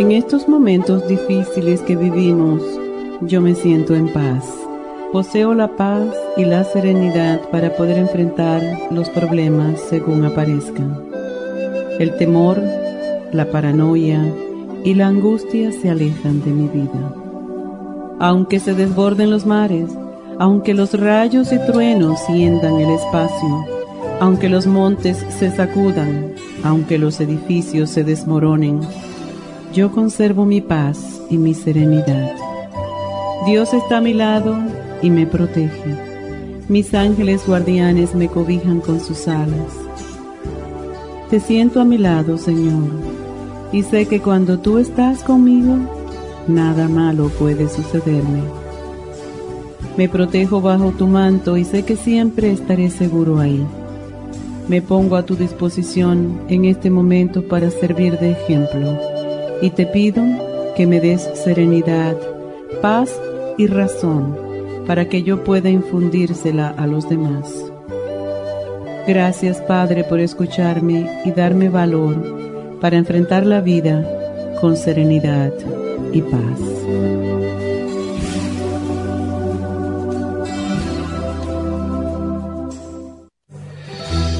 En estos momentos difíciles que vivimos, yo me siento en paz. Poseo la paz y la serenidad para poder enfrentar los problemas según aparezcan. El temor, la paranoia y la angustia se alejan de mi vida. Aunque se desborden los mares, aunque los rayos y truenos siendan el espacio, aunque los montes se sacudan, aunque los edificios se desmoronen, yo conservo mi paz y mi serenidad. Dios está a mi lado y me protege. Mis ángeles guardianes me cobijan con sus alas. Te siento a mi lado, Señor, y sé que cuando tú estás conmigo, nada malo puede sucederme. Me protejo bajo tu manto y sé que siempre estaré seguro ahí. Me pongo a tu disposición en este momento para servir de ejemplo y te pido que me des serenidad, paz y razón para que yo pueda infundírsela a los demás. Gracias Padre por escucharme y darme valor para enfrentar la vida con serenidad y paz.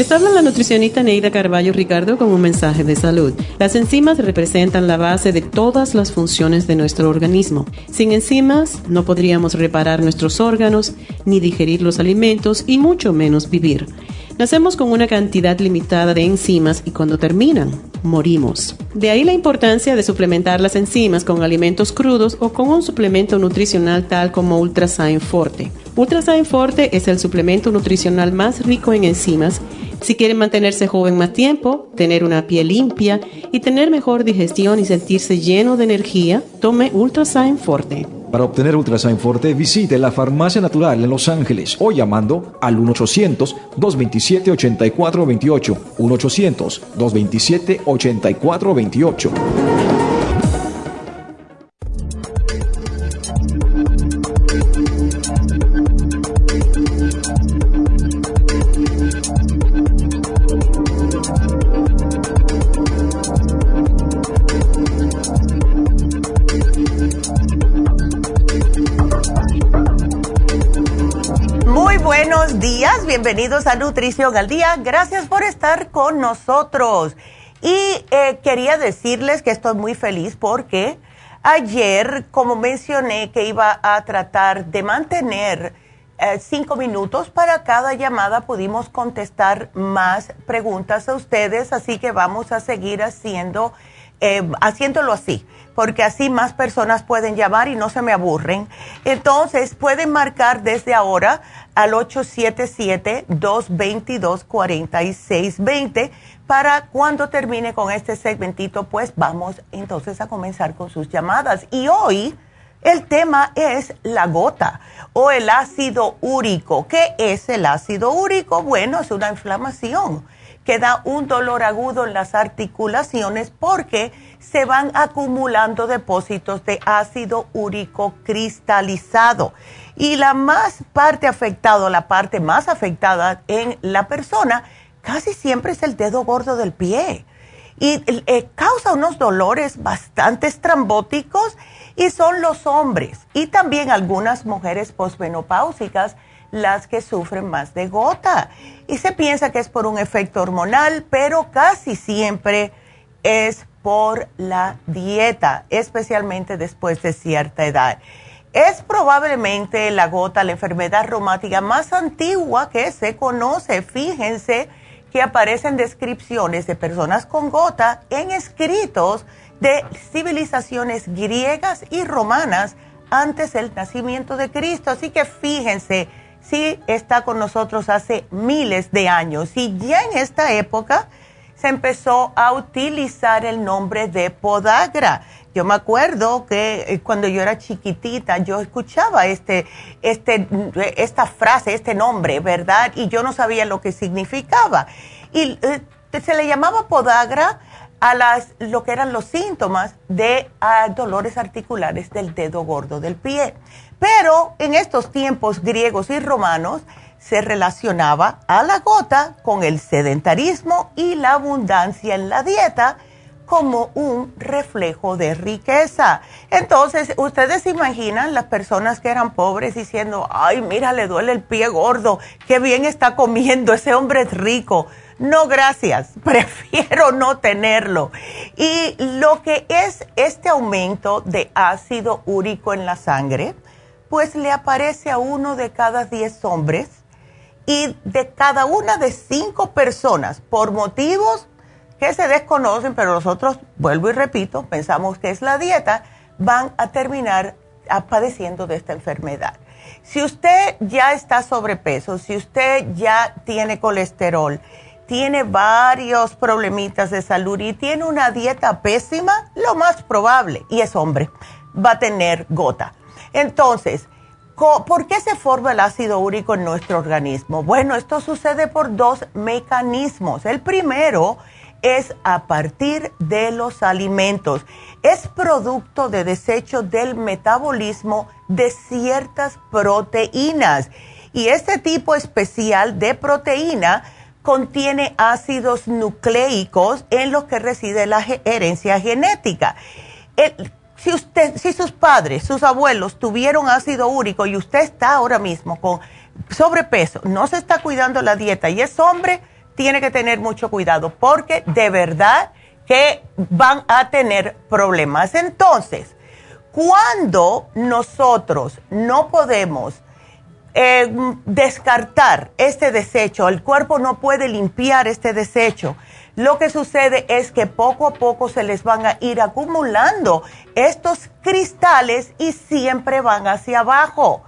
Les habla la nutricionista Neida Carballo Ricardo con un mensaje de salud. Las enzimas representan la base de todas las funciones de nuestro organismo. Sin enzimas no podríamos reparar nuestros órganos, ni digerir los alimentos y mucho menos vivir. Nacemos con una cantidad limitada de enzimas y cuando terminan, morimos. De ahí la importancia de suplementar las enzimas con alimentos crudos o con un suplemento nutricional tal como Ultrasign Forte. Ultrasign Forte es el suplemento nutricional más rico en enzimas si quieren mantenerse joven más tiempo, tener una piel limpia y tener mejor digestión y sentirse lleno de energía, tome Ultrasign Forte. Para obtener Ultrasign Forte, visite la Farmacia Natural en Los Ángeles o llamando al 1-800-227-8428. 1-800-227-8428. Muy buenos días, bienvenidos a Nutrición al Día. Gracias por estar con nosotros. Y eh, quería decirles que estoy muy feliz porque ayer, como mencioné, que iba a tratar de mantener eh, cinco minutos para cada llamada, pudimos contestar más preguntas a ustedes, así que vamos a seguir haciendo, eh, haciéndolo así porque así más personas pueden llamar y no se me aburren. Entonces, pueden marcar desde ahora al 877-222-4620 para cuando termine con este segmentito, pues vamos entonces a comenzar con sus llamadas. Y hoy el tema es la gota o el ácido úrico. ¿Qué es el ácido úrico? Bueno, es una inflamación que da un dolor agudo en las articulaciones porque se van acumulando depósitos de ácido úrico cristalizado. Y la más parte afectada, la parte más afectada en la persona, casi siempre es el dedo gordo del pie. Y eh, causa unos dolores bastante estrambóticos y son los hombres y también algunas mujeres posmenopáusicas las que sufren más de gota. Y se piensa que es por un efecto hormonal, pero casi siempre es por la dieta, especialmente después de cierta edad. Es probablemente la gota la enfermedad reumática más antigua que se conoce. Fíjense que aparecen descripciones de personas con gota en escritos de civilizaciones griegas y romanas antes del nacimiento de Cristo. Así que fíjense, si está con nosotros hace miles de años y ya en esta época se empezó a utilizar el nombre de podagra. Yo me acuerdo que eh, cuando yo era chiquitita yo escuchaba este, este, esta frase, este nombre, ¿verdad? Y yo no sabía lo que significaba. Y eh, se le llamaba podagra a las, lo que eran los síntomas de dolores articulares del dedo gordo del pie. Pero en estos tiempos griegos y romanos, se relacionaba a la gota con el sedentarismo y la abundancia en la dieta como un reflejo de riqueza. Entonces, ustedes se imaginan las personas que eran pobres diciendo, ay, mira, le duele el pie gordo, qué bien está comiendo, ese hombre es rico. No, gracias, prefiero no tenerlo. Y lo que es este aumento de ácido úrico en la sangre, pues le aparece a uno de cada diez hombres y de cada una de cinco personas por motivos que se desconocen, pero nosotros, vuelvo y repito, pensamos que es la dieta, van a terminar padeciendo de esta enfermedad. Si usted ya está sobrepeso, si usted ya tiene colesterol, tiene varios problemitas de salud y tiene una dieta pésima, lo más probable, y es hombre, va a tener gota. Entonces, ¿Por qué se forma el ácido úrico en nuestro organismo? Bueno, esto sucede por dos mecanismos. El primero es a partir de los alimentos. Es producto de desecho del metabolismo de ciertas proteínas. Y este tipo especial de proteína contiene ácidos nucleicos en los que reside la herencia genética. Si usted, si sus padres, sus abuelos tuvieron ácido úrico y usted está ahora mismo con sobrepeso, no se está cuidando la dieta y es hombre, tiene que tener mucho cuidado porque de verdad que van a tener problemas. Entonces, cuando nosotros no podemos eh, descartar este desecho, el cuerpo no puede limpiar este desecho, lo que sucede es que poco a poco se les van a ir acumulando estos cristales y siempre van hacia abajo.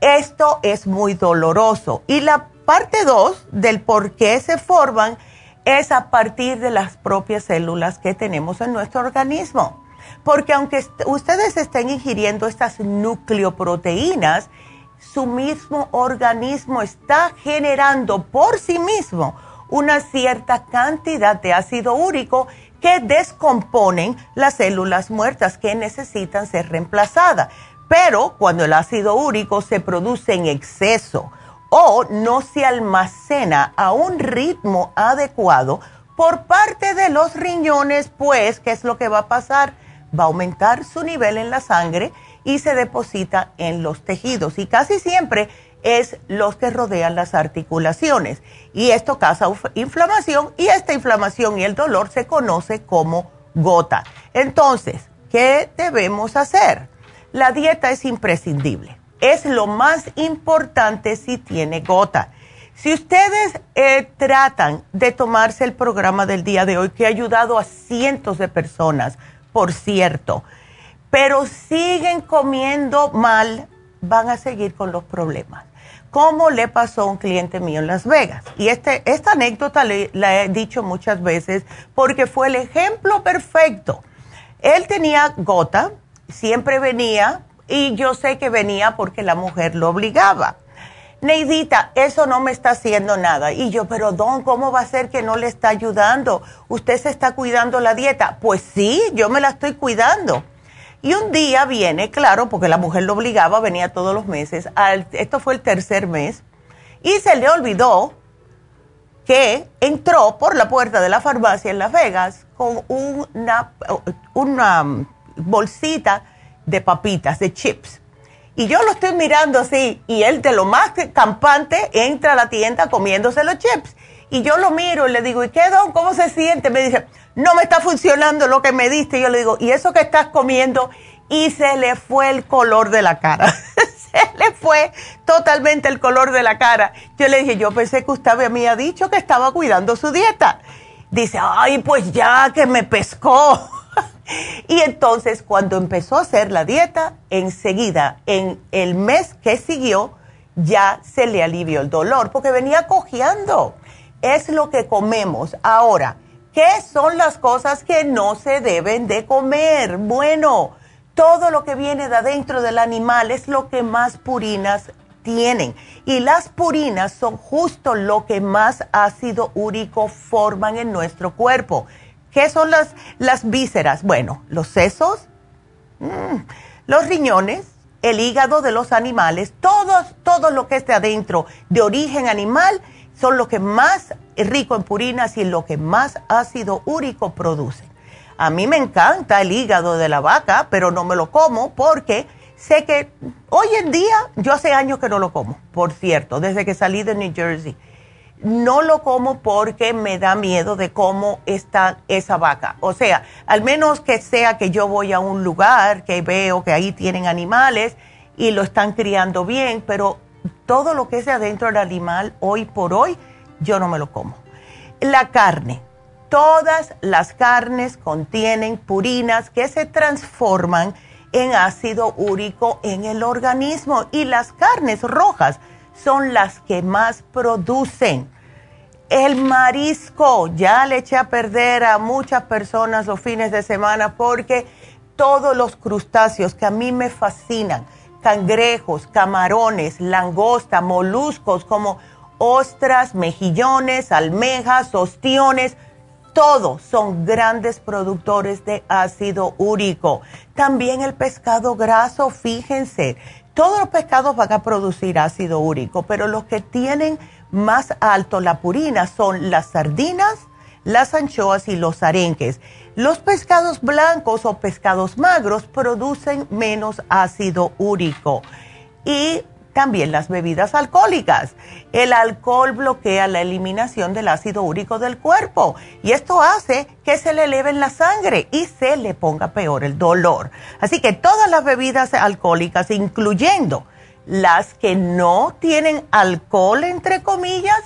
Esto es muy doloroso. Y la parte 2 del por qué se forman es a partir de las propias células que tenemos en nuestro organismo. Porque aunque ustedes estén ingiriendo estas nucleoproteínas, su mismo organismo está generando por sí mismo una cierta cantidad de ácido úrico que descomponen las células muertas que necesitan ser reemplazadas. Pero cuando el ácido úrico se produce en exceso o no se almacena a un ritmo adecuado por parte de los riñones, pues, ¿qué es lo que va a pasar? Va a aumentar su nivel en la sangre y se deposita en los tejidos. Y casi siempre es los que rodean las articulaciones. Y esto causa inflamación y esta inflamación y el dolor se conoce como gota. Entonces, ¿qué debemos hacer? La dieta es imprescindible. Es lo más importante si tiene gota. Si ustedes eh, tratan de tomarse el programa del día de hoy, que ha ayudado a cientos de personas, por cierto, pero siguen comiendo mal, van a seguir con los problemas como le pasó a un cliente mío en Las Vegas. Y este, esta anécdota la he dicho muchas veces porque fue el ejemplo perfecto. Él tenía gota, siempre venía, y yo sé que venía porque la mujer lo obligaba. Neidita, eso no me está haciendo nada. Y yo, pero don, ¿cómo va a ser que no le está ayudando? ¿Usted se está cuidando la dieta? Pues sí, yo me la estoy cuidando. Y un día viene, claro, porque la mujer lo obligaba, venía todos los meses, esto fue el tercer mes, y se le olvidó que entró por la puerta de la farmacia en Las Vegas con una, una bolsita de papitas, de chips. Y yo lo estoy mirando así, y él de lo más campante entra a la tienda comiéndose los chips. Y yo lo miro y le digo, ¿y qué, don? ¿Cómo se siente? Me dice, no me está funcionando lo que me diste. Y yo le digo, ¿y eso que estás comiendo? Y se le fue el color de la cara. se le fue totalmente el color de la cara. Yo le dije, yo pensé que usted me había dicho que estaba cuidando su dieta. Dice, ay, pues ya que me pescó. Y entonces cuando empezó a hacer la dieta, enseguida, en el mes que siguió, ya se le alivió el dolor, porque venía cojeando. Es lo que comemos. Ahora, ¿qué son las cosas que no se deben de comer? Bueno, todo lo que viene de adentro del animal es lo que más purinas tienen. Y las purinas son justo lo que más ácido úrico forman en nuestro cuerpo. ¿Qué son las, las vísceras? Bueno, los sesos, mm, los riñones, el hígado de los animales, todo, todo lo que esté adentro de origen animal son lo que más rico en purinas y lo que más ácido úrico producen. A mí me encanta el hígado de la vaca, pero no me lo como porque sé que hoy en día, yo hace años que no lo como, por cierto, desde que salí de New Jersey. No lo como porque me da miedo de cómo está esa vaca. O sea, al menos que sea que yo voy a un lugar que veo que ahí tienen animales y lo están criando bien, pero todo lo que es de adentro del animal, hoy por hoy, yo no me lo como. La carne. Todas las carnes contienen purinas que se transforman en ácido úrico en el organismo y las carnes rojas son las que más producen. El marisco, ya le eché a perder a muchas personas los fines de semana porque todos los crustáceos que a mí me fascinan, cangrejos, camarones, langosta, moluscos como ostras, mejillones, almejas, ostiones, todos son grandes productores de ácido úrico. También el pescado graso, fíjense, todos los pescados van a producir ácido úrico, pero los que tienen más alto la purina son las sardinas, las anchoas y los arenques. Los pescados blancos o pescados magros producen menos ácido úrico. Y también las bebidas alcohólicas. El alcohol bloquea la eliminación del ácido úrico del cuerpo y esto hace que se le eleve en la sangre y se le ponga peor el dolor. Así que todas las bebidas alcohólicas, incluyendo las que no tienen alcohol, entre comillas,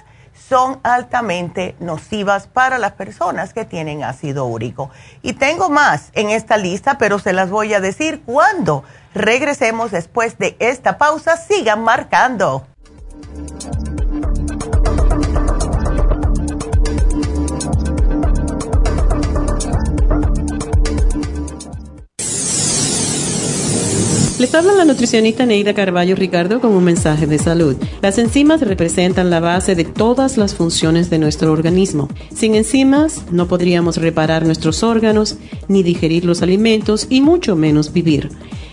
son altamente nocivas para las personas que tienen ácido úrico. Y tengo más en esta lista, pero se las voy a decir cuando regresemos después de esta pausa. Sigan marcando. Les habla la nutricionista Neida Carballo Ricardo con un mensaje de salud. Las enzimas representan la base de todas las funciones de nuestro organismo. Sin enzimas no podríamos reparar nuestros órganos, ni digerir los alimentos y mucho menos vivir.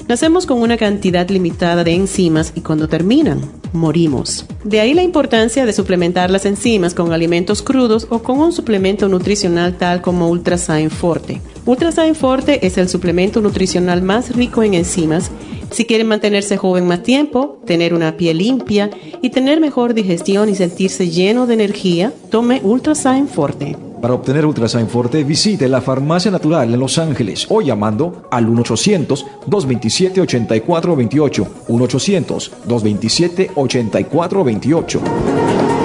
Nacemos con una cantidad limitada de enzimas y cuando terminan, morimos. De ahí la importancia de suplementar las enzimas con alimentos crudos o con un suplemento nutricional tal como Ultrasign Forte. Ultrasign Forte es el suplemento nutricional más rico en enzimas si quieren mantenerse joven más tiempo, tener una piel limpia y tener mejor digestión y sentirse lleno de energía, tome Ultrasign Forte. Para obtener Ultrasign Forte, visite la Farmacia Natural en Los Ángeles o llamando al 1-800-227-8428. 1-800-227-8428.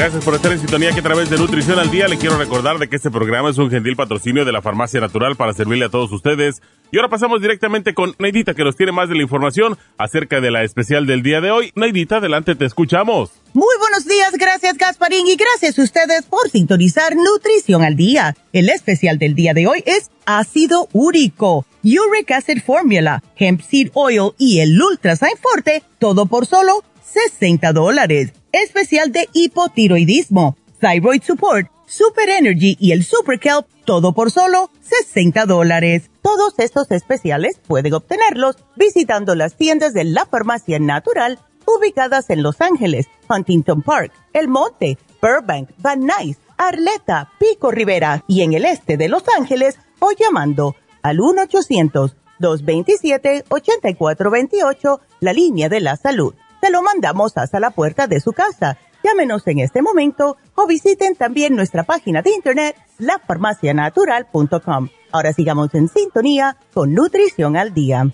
Gracias por estar en sintonía que a través de Nutrición al Día le quiero recordar de que este programa es un gentil patrocinio de la Farmacia Natural para servirle a todos ustedes. Y ahora pasamos directamente con Neidita que nos tiene más de la información acerca de la especial del día de hoy. Neidita, adelante, te escuchamos. Muy buenos días, gracias Gasparín y gracias a ustedes por sintonizar Nutrición al Día. El especial del día de hoy es ácido úrico, Uric Acid Formula, Hemp Seed Oil y el Ultra Forte, todo por solo 60 dólares especial de hipotiroidismo, Thyroid Support, Super Energy y el Super Kelp, todo por solo 60 dólares. Todos estos especiales pueden obtenerlos visitando las tiendas de la Farmacia Natural ubicadas en Los Ángeles, Huntington Park, El Monte, Burbank, Van Nuys, Arleta, Pico Rivera y en el este de Los Ángeles o llamando al 1-800-227-8428, la línea de la salud te lo mandamos hasta la puerta de su casa. Llámenos en este momento o visiten también nuestra página de internet, lafarmacianatural.com. Ahora sigamos en sintonía con Nutrición al Día.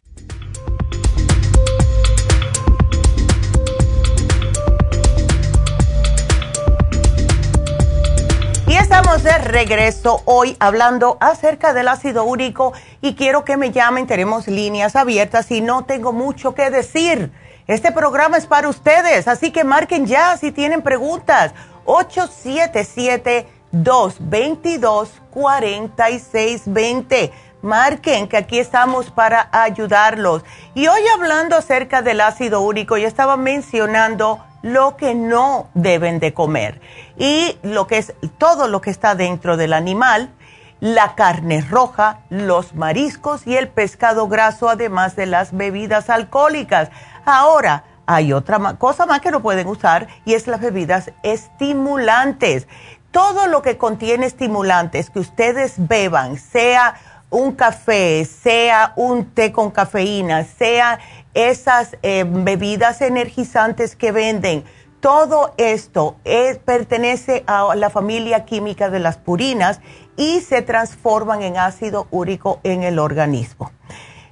Y estamos de regreso hoy hablando acerca del ácido úrico y quiero que me llamen, tenemos líneas abiertas y no tengo mucho que decir este programa es para ustedes, así que marquen ya si tienen preguntas. 877-222-4620. Marquen que aquí estamos para ayudarlos. Y hoy hablando acerca del ácido úrico, ya estaba mencionando lo que no deben de comer y lo que es todo lo que está dentro del animal, la carne roja, los mariscos y el pescado graso, además de las bebidas alcohólicas. Ahora, hay otra cosa más que no pueden usar y es las bebidas estimulantes. Todo lo que contiene estimulantes que ustedes beban, sea un café, sea un té con cafeína, sea esas eh, bebidas energizantes que venden, todo esto pertenece a la familia química de las purinas y se transforman en ácido úrico en el organismo.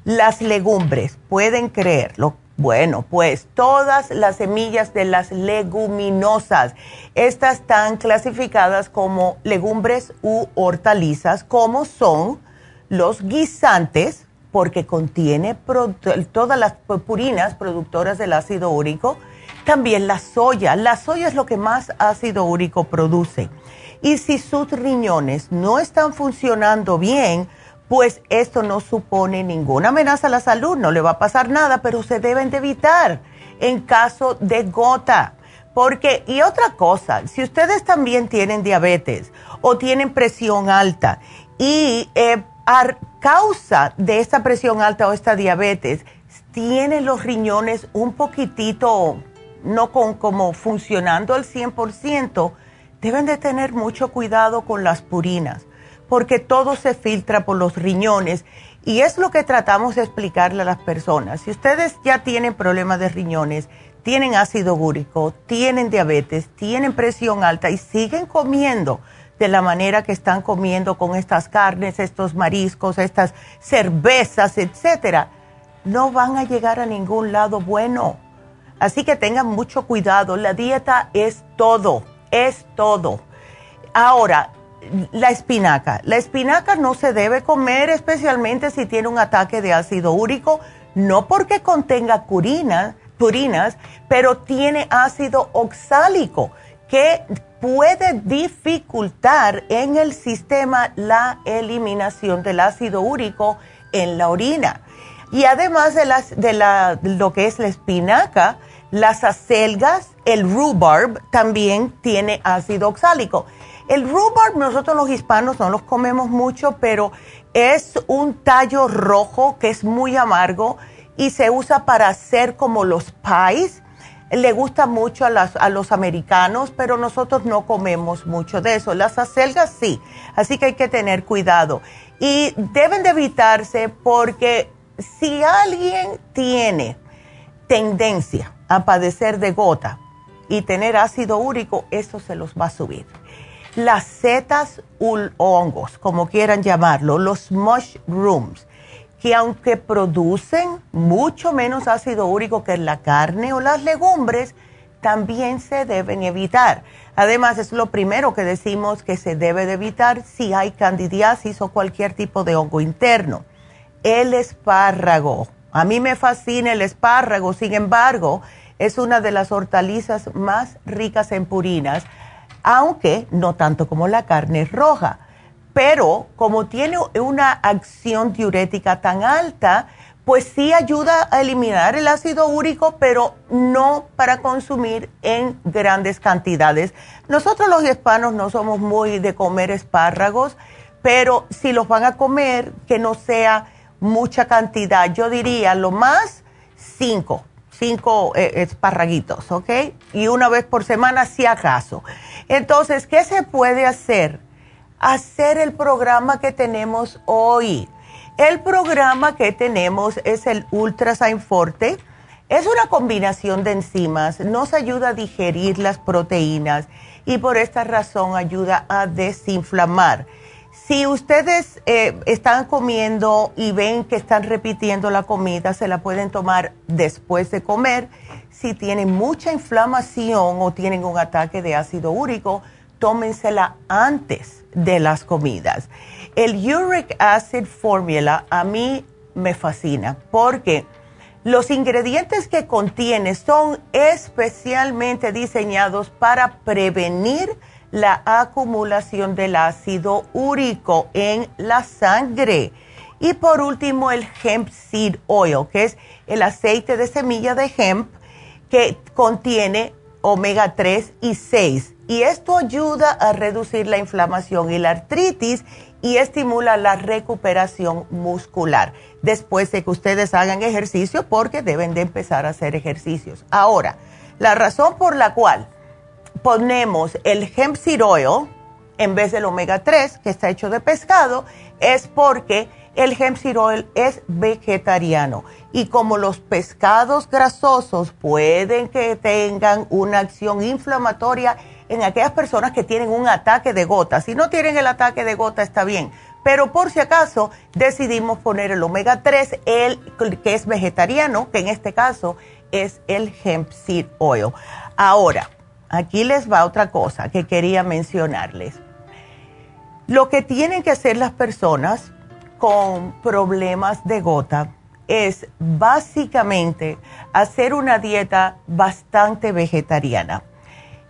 Las legumbres, pueden creerlo, bueno, pues todas las semillas de las leguminosas, estas están clasificadas como legumbres u hortalizas, como son los guisantes, porque contiene todas las purinas productoras del ácido úrico, también la soya. La soya es lo que más ácido úrico produce. Y si sus riñones no están funcionando bien, pues esto no supone ninguna amenaza a la salud, no le va a pasar nada, pero se deben de evitar en caso de gota. Porque, y otra cosa, si ustedes también tienen diabetes o tienen presión alta y eh, a causa de esta presión alta o esta diabetes, tienen los riñones un poquitito, no con, como funcionando al 100%, deben de tener mucho cuidado con las purinas porque todo se filtra por los riñones y es lo que tratamos de explicarle a las personas. Si ustedes ya tienen problemas de riñones, tienen ácido úrico, tienen diabetes, tienen presión alta y siguen comiendo de la manera que están comiendo con estas carnes, estos mariscos, estas cervezas, etcétera, no van a llegar a ningún lado bueno. Así que tengan mucho cuidado, la dieta es todo, es todo. Ahora, la espinaca. La espinaca no se debe comer especialmente si tiene un ataque de ácido úrico, no porque contenga purinas, pero tiene ácido oxálico que puede dificultar en el sistema la eliminación del ácido úrico en la orina. Y además de, las, de, la, lo que es la espinaca, las acelgas, el rhubarb también tiene ácido oxálico. El rhubarb nosotros los hispanos no los comemos mucho, pero es un tallo rojo que es muy amargo y se usa para hacer como los pies. Le gusta mucho a, los americanos, pero nosotros no comemos mucho de eso. Las acelgas sí, así que hay que tener cuidado. Y deben de evitarse porque si alguien tiene tendencia a padecer de gota y tener ácido úrico, eso se los va a subir las setas o hongos, como quieran llamarlo, los mushrooms, que aunque producen mucho menos ácido úrico que la carne o las legumbres, también se deben evitar. Además, es lo primero que decimos que se debe de evitar si hay candidiasis o cualquier tipo de hongo interno. El espárrago. A mí me fascina el espárrago, sin embargo, es una de las hortalizas más ricas en purinas aunque no tanto como la carne roja. Pero como tiene una acción diurética tan alta, pues sí ayuda a eliminar el ácido úrico, pero no para consumir en grandes cantidades. Nosotros los hispanos no somos muy de comer espárragos, pero si los van a comer, que no sea mucha cantidad. Yo diría lo más cinco cinco eh, esparraguitos, ¿ok? Y una vez por semana, si acaso. Entonces, ¿qué se puede hacer? Hacer el programa que tenemos hoy. El programa que tenemos es el Ultrasign Forte. Es una combinación de enzimas, nos ayuda a digerir las proteínas y por esta razón ayuda a desinflamar. Si ustedes eh, están comiendo y ven que están repitiendo la comida, se la pueden tomar después de comer. Si tienen mucha inflamación o tienen un ataque de ácido úrico, tómensela antes de las comidas. El Uric Acid Formula a mí me fascina porque los ingredientes que contiene son especialmente diseñados para prevenir la acumulación del ácido úrico en la sangre. Y por último, el hemp seed oil, que es el aceite de semilla de hemp que contiene omega 3 y 6. Y esto ayuda a reducir la inflamación y la artritis y estimula la recuperación muscular después de que ustedes hagan ejercicio porque deben de empezar a hacer ejercicios. Ahora, la razón por la cual ponemos el hemp seed oil en vez del omega 3, que está hecho de pescado, es porque el hemp seed oil es vegetariano. Y como los pescados grasosos pueden que tengan una acción inflamatoria en aquellas personas que tienen un ataque de gota. Si no tienen el ataque de gota, está bien. Pero por si acaso decidimos poner el omega 3, el que es vegetariano, que en este caso es el hemp seed oil. Ahora, aquí les va otra cosa que quería mencionarles. Lo que tienen que hacer las personas con problemas de gota es básicamente hacer una dieta bastante vegetariana.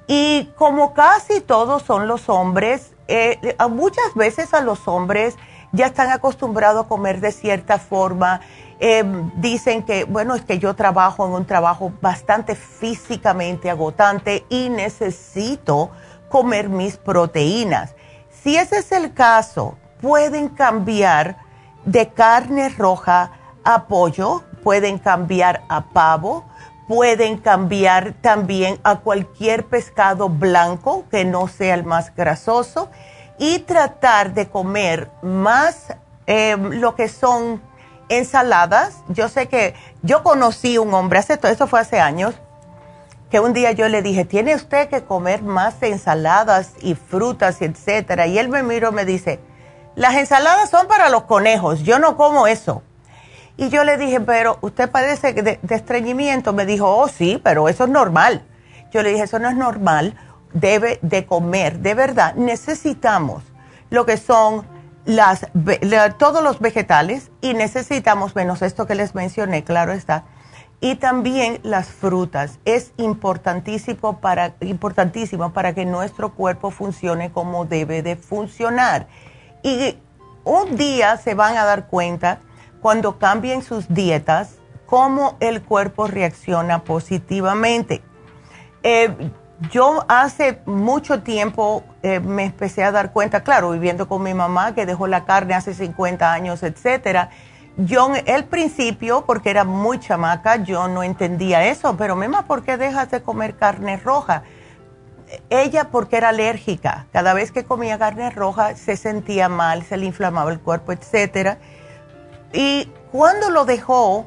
Y como casi todos son los hombres, eh, muchas veces a los hombres ya están acostumbrados a comer de cierta forma Em, dicen que, bueno, es que yo trabajo en un trabajo bastante físicamente agotante y necesito comer mis proteínas. Si ese es el caso, pueden cambiar de carne roja a pollo, pueden cambiar a pavo, pueden cambiar también a cualquier pescado blanco que no sea el más grasoso y tratar de comer más em, lo que son ensaladas. Yo sé que yo conocí un hombre, hace todo eso fue hace años, que un día yo le dije, tiene usted que comer más ensaladas y frutas, etcétera. Y él me miró y me dice, las ensaladas son para los conejos, yo no como eso. Y yo le dije, pero usted padece de, de estreñimiento. Me dijo, oh sí, pero eso es normal. Yo le dije, eso no es normal, debe de comer. De verdad, necesitamos lo que son las, todos los vegetales y necesitamos menos esto que les mencioné, claro está. Y también las frutas. Es importantísimo para, importantísimo para que nuestro cuerpo funcione como debe de funcionar. Y un día se van a dar cuenta cuando cambien sus dietas cómo el cuerpo reacciona positivamente. Eh, yo hace mucho tiempo eh, me empecé a dar cuenta, claro, viviendo con mi mamá que dejó la carne hace 50 años, etcétera. Yo, el principio, porque era muy chamaca, yo no entendía eso, pero mamá, ¿por qué dejas de comer carne roja? Ella, porque era alérgica, cada vez que comía carne roja se sentía mal, se le inflamaba el cuerpo, etcétera. Y cuando lo dejó,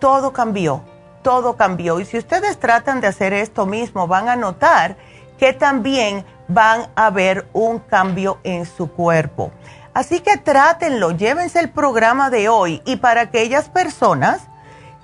todo cambió todo cambió. Y si ustedes tratan de hacer esto mismo, van a notar que también van a ver un cambio en su cuerpo. Así que trátenlo, llévense el programa de hoy y para aquellas personas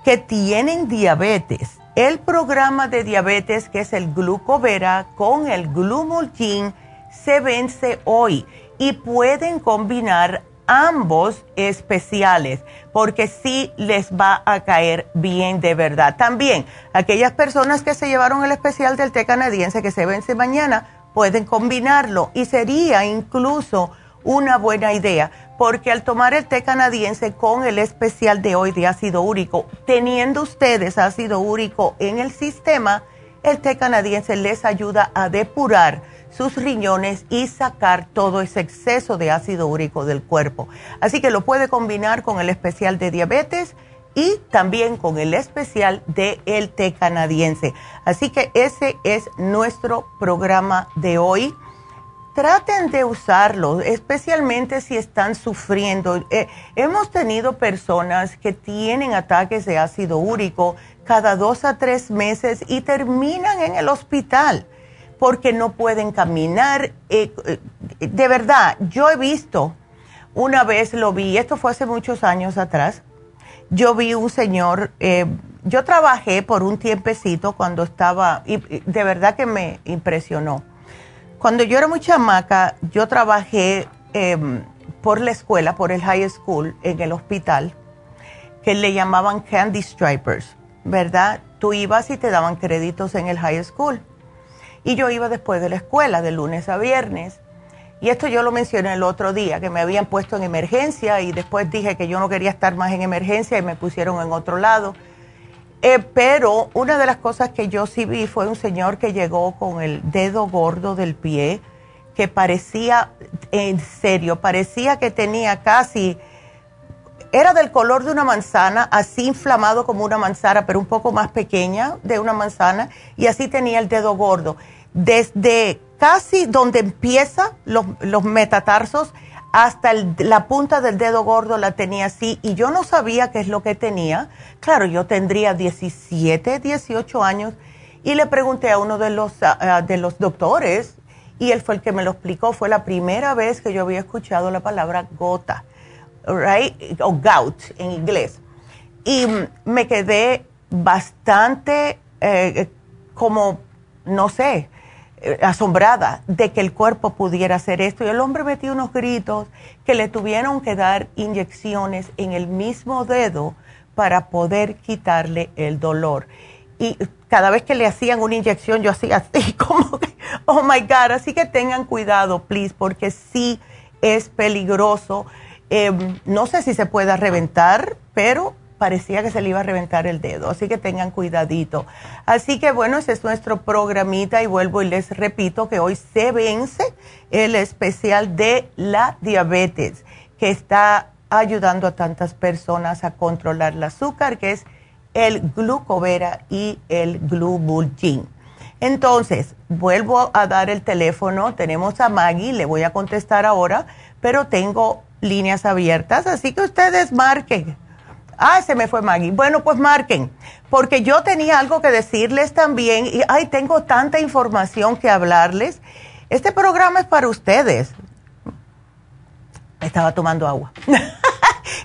que tienen diabetes, el programa de diabetes que es el glucovera con el glumulgin se vence hoy y pueden combinar ambos especiales, porque sí les va a caer bien de verdad. También, aquellas personas que se llevaron el especial del té canadiense que se vence mañana, pueden combinarlo y sería incluso una buena idea, porque al tomar el té canadiense con el especial de hoy de ácido úrico, teniendo ustedes ácido úrico en el sistema, el té canadiense les ayuda a depurar sus riñones y sacar todo ese exceso de ácido úrico del cuerpo. Así que lo puede combinar con el especial de diabetes y también con el especial de el té canadiense. Así que ese es nuestro programa de hoy. Traten de usarlo, especialmente si están sufriendo. Eh, hemos tenido personas que tienen ataques de ácido úrico cada dos a tres meses y terminan en el hospital porque no pueden caminar. Eh, eh, de verdad, yo he visto, una vez lo vi, esto fue hace muchos años atrás, yo vi un señor, eh, yo trabajé por un tiempecito cuando estaba, y de verdad que me impresionó. Cuando yo era muy chamaca, yo trabajé em, por la escuela, por el high school, en el hospital, que le llamaban Candy Stripers, ¿verdad? Tú ibas y te daban créditos en el high school. Y yo iba después de la escuela, de lunes a viernes. Y esto yo lo mencioné el otro día, que me habían puesto en emergencia y después dije que yo no quería estar más en emergencia y me pusieron en otro lado. Eh, pero una de las cosas que yo sí vi fue un señor que llegó con el dedo gordo del pie, que parecía, en serio, parecía que tenía casi, era del color de una manzana, así inflamado como una manzana, pero un poco más pequeña de una manzana, y así tenía el dedo gordo. Desde casi donde empieza los, los metatarsos hasta la punta del dedo gordo la tenía así y yo no sabía qué es lo que tenía. Claro, yo tendría 17, 18 años y le pregunté a uno de los, ah, de los doctores y él fue el que me lo explicó. Fue la primera vez que yo había escuchado la palabra gota, right? O gout en inglés. Y me quedé bastante eh, como, no sé, eh, asombrada de que el cuerpo pudiera hacer esto. Y el hombre metió unos gritos que le tuvieron que dar inyecciones en el mismo dedo para poder quitarle el dolor. Y cada vez que le hacían una inyección, yo hacía así, como oh my God, así que tengan cuidado, please, porque sí es peligroso. Em, no sé si se pueda reventar, pero parecía que se le iba a reventar el dedo, así que tengan cuidadito. Así que bueno, ese es nuestro programita y vuelvo y les repito que hoy se vence el especial de la diabetes que está ayudando a tantas personas a controlar el azúcar, que es el glucovera y el glubulgin. Entonces, vuelvo a dar el teléfono, tenemos a Maggie, le voy a contestar ahora, pero tengo líneas abiertas, así que ustedes marquen Ah, se me fue Maggie. Bueno, pues marquen, porque yo tenía algo que decirles también y, ay, tengo tanta información que hablarles. Este programa es para ustedes. Estaba tomando agua.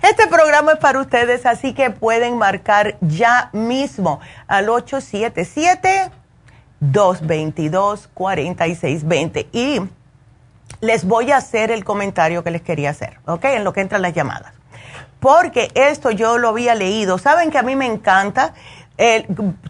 Este programa es para ustedes, así que pueden marcar ya mismo al 877-222-4620. Y les voy a hacer el comentario que les quería hacer, ¿ok? En lo que entran las llamadas porque esto yo lo había leído. Saben que a mí me encanta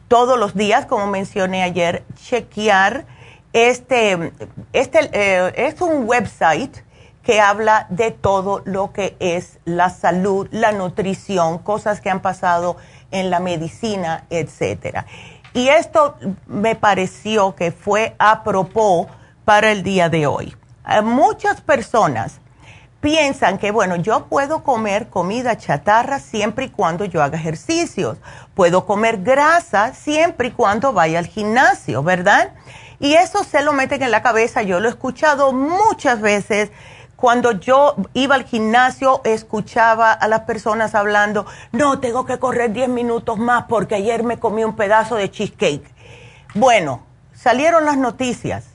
todos los días, como mencioné ayer, chequear este, este eh, es un website que habla de todo lo que es la salud, la nutrición, cosas que han pasado en la medicina, etcétera. Y esto me pareció que fue a propósito para el día de hoy. Muchas personas piensan que, bueno, yo puedo comer comida chatarra siempre y cuando yo haga ejercicios. Puedo comer grasa siempre y cuando vaya al gimnasio, ¿verdad? Y eso se lo meten en la cabeza. Yo lo he escuchado muchas veces. Cuando yo iba al gimnasio, escuchaba a las personas hablando, no, tengo que correr 10 minutos más porque ayer me comí un pedazo de cheesecake. Bueno, salieron las noticias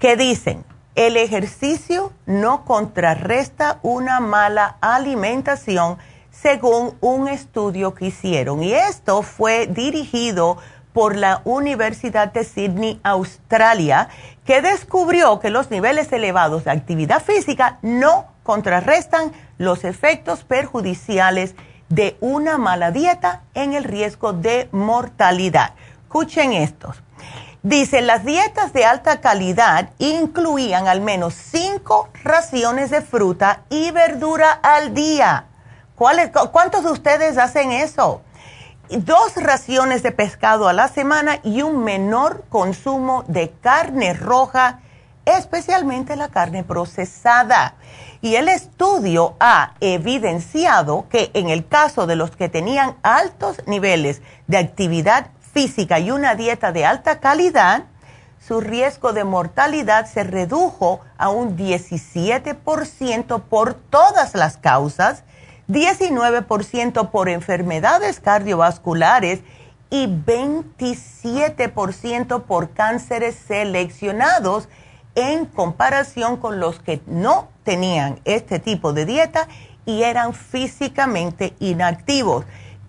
que dicen, el ejercicio no contrarresta una mala alimentación según un estudio que hicieron. Y esto fue dirigido por la Universidad de Sydney, Australia, que descubrió que los niveles elevados de actividad física no contrarrestan los efectos perjudiciales de una mala dieta en el riesgo de mortalidad. Escuchen estos. Dice, las dietas de alta calidad incluían al menos cinco raciones de fruta y verdura al día. ¿Cuántos de ustedes hacen eso? Dos raciones de pescado a la semana y un menor consumo de carne roja, especialmente la carne procesada. Y el estudio ha evidenciado que en el caso de los que tenían altos niveles de actividad física y una dieta de alta calidad, su riesgo de mortalidad se redujo a un 17% por todas las causas, 19% por enfermedades cardiovasculares y 27% por cánceres seleccionados en comparación con los que no tenían este tipo de dieta y eran físicamente inactivos.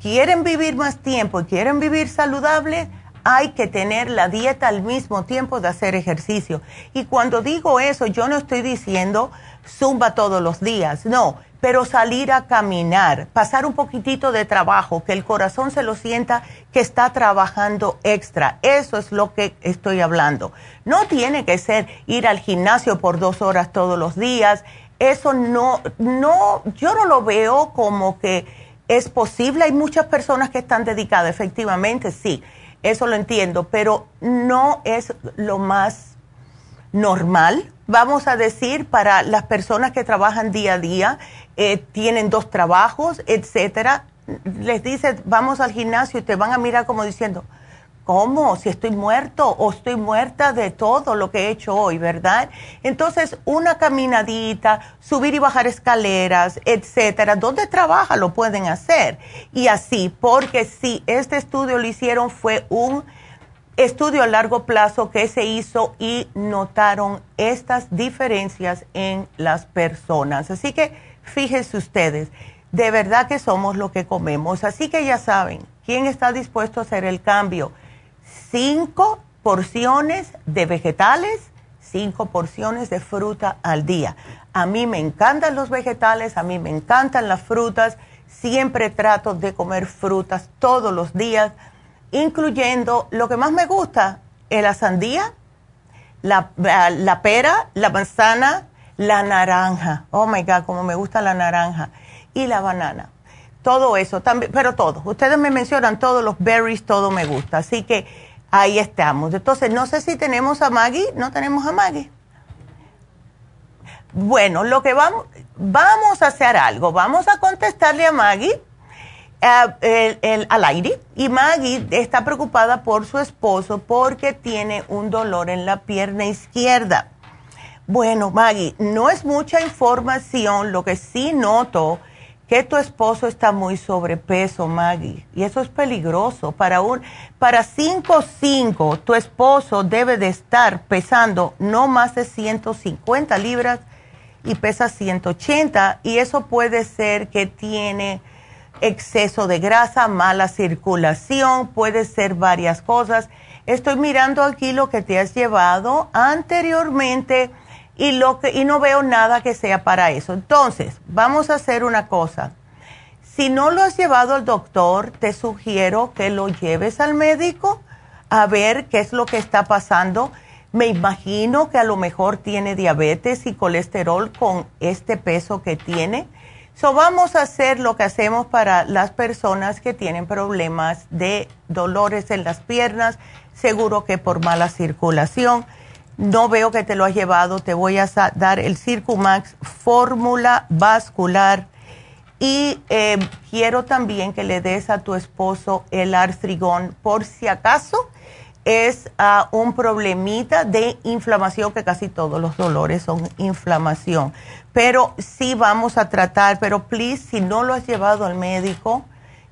¿Quieren vivir más tiempo y quieren vivir saludable? Hay que tener la dieta al mismo tiempo de hacer ejercicio. Y cuando digo eso, yo no estoy diciendo zumba todos los días, no, pero salir a caminar, pasar un poquitito de trabajo, que el corazón se lo sienta que está trabajando extra. Eso es lo que estoy hablando. No tiene que ser ir al gimnasio por dos horas todos los días. Eso no, no, yo no lo veo como que es posible. Hay muchas personas que están dedicadas, efectivamente, sí, eso lo entiendo, pero no es lo más normal vamos a decir, para las personas que trabajan día a día, eh, tienen dos trabajos, etcétera, les dices, vamos al gimnasio y te van a mirar como diciendo, ¿cómo? Si estoy muerto o estoy muerta de todo lo que he hecho hoy, ¿verdad? Entonces, una caminadita, subir y bajar escaleras, etcétera, ¿dónde trabaja? Lo pueden hacer. Y así, porque si este estudio lo hicieron fue un estudio a largo plazo que se hizo y notaron estas diferencias en las personas. Así que fíjense ustedes, de verdad que somos lo que comemos. Así que ya saben, ¿quién está dispuesto a hacer el cambio? Cinco porciones de vegetales, cinco porciones de fruta al día. A mí me encantan los vegetales, a mí me encantan las frutas. Siempre trato de comer frutas todos los días incluyendo lo que más me gusta, la sandía, la, la, pera, la manzana, la naranja. Oh my God, como me gusta la naranja. Y la banana. Todo eso, también, pero todo. Ustedes me mencionan todos los berries, todo me gusta. Así que ahí estamos. Entonces, no sé si tenemos a Maggie. No tenemos a Maggie. Bueno, lo que vamos, vamos a hacer algo. Vamos a contestarle a Maggie eh, el, al aire y Maggie está preocupada por su esposo porque tiene un dolor en la pierna izquierda. Bueno, Maggie, no es mucha información, lo que sí noto que tu esposo está muy sobrepeso, Maggie, y eso es peligroso. Para un para 5'5", tu esposo debe de estar pesando no más de 150 libras y pesa 180 y eso puede ser que tiene exceso de grasa, mala circulación, puede ser varias cosas. Estoy mirando aquí lo que te has llevado anteriormente y, lo que, y no veo nada que sea para eso. Entonces, vamos a hacer una cosa. Si no lo has llevado al doctor, te sugiero que lo lleves al médico a ver qué es lo que está pasando. Me imagino que a lo mejor tiene diabetes y colesterol con este peso que tiene So vamos a hacer lo que hacemos para las personas que tienen problemas de dolores en las piernas, seguro que por mala circulación. No veo que te lo has llevado, te voy a dar el Circumax fórmula vascular y eh, quiero también que le des a tu esposo el artrigón por si acaso es ah, un problemita de inflamación, que casi todos los dolores son inflamación. Pero sí vamos a tratar, pero please, si no lo has llevado al médico,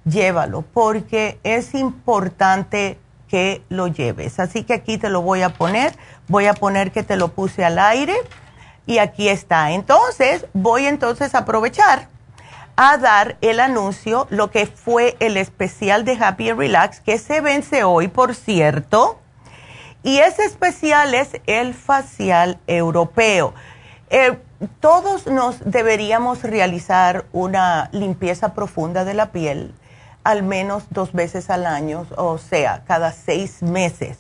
llévalo, porque es importante que lo lleves. Así que aquí te lo voy a poner, voy a poner que te lo puse al aire y aquí está. Entonces, voy entonces a aprovechar a dar el anuncio, lo que fue el especial de Happy and Relax, que se vence hoy, por cierto. Y ese especial es el facial europeo. Eh, todos nos deberíamos realizar una limpieza profunda de la piel al menos dos veces al año, o sea, cada seis meses,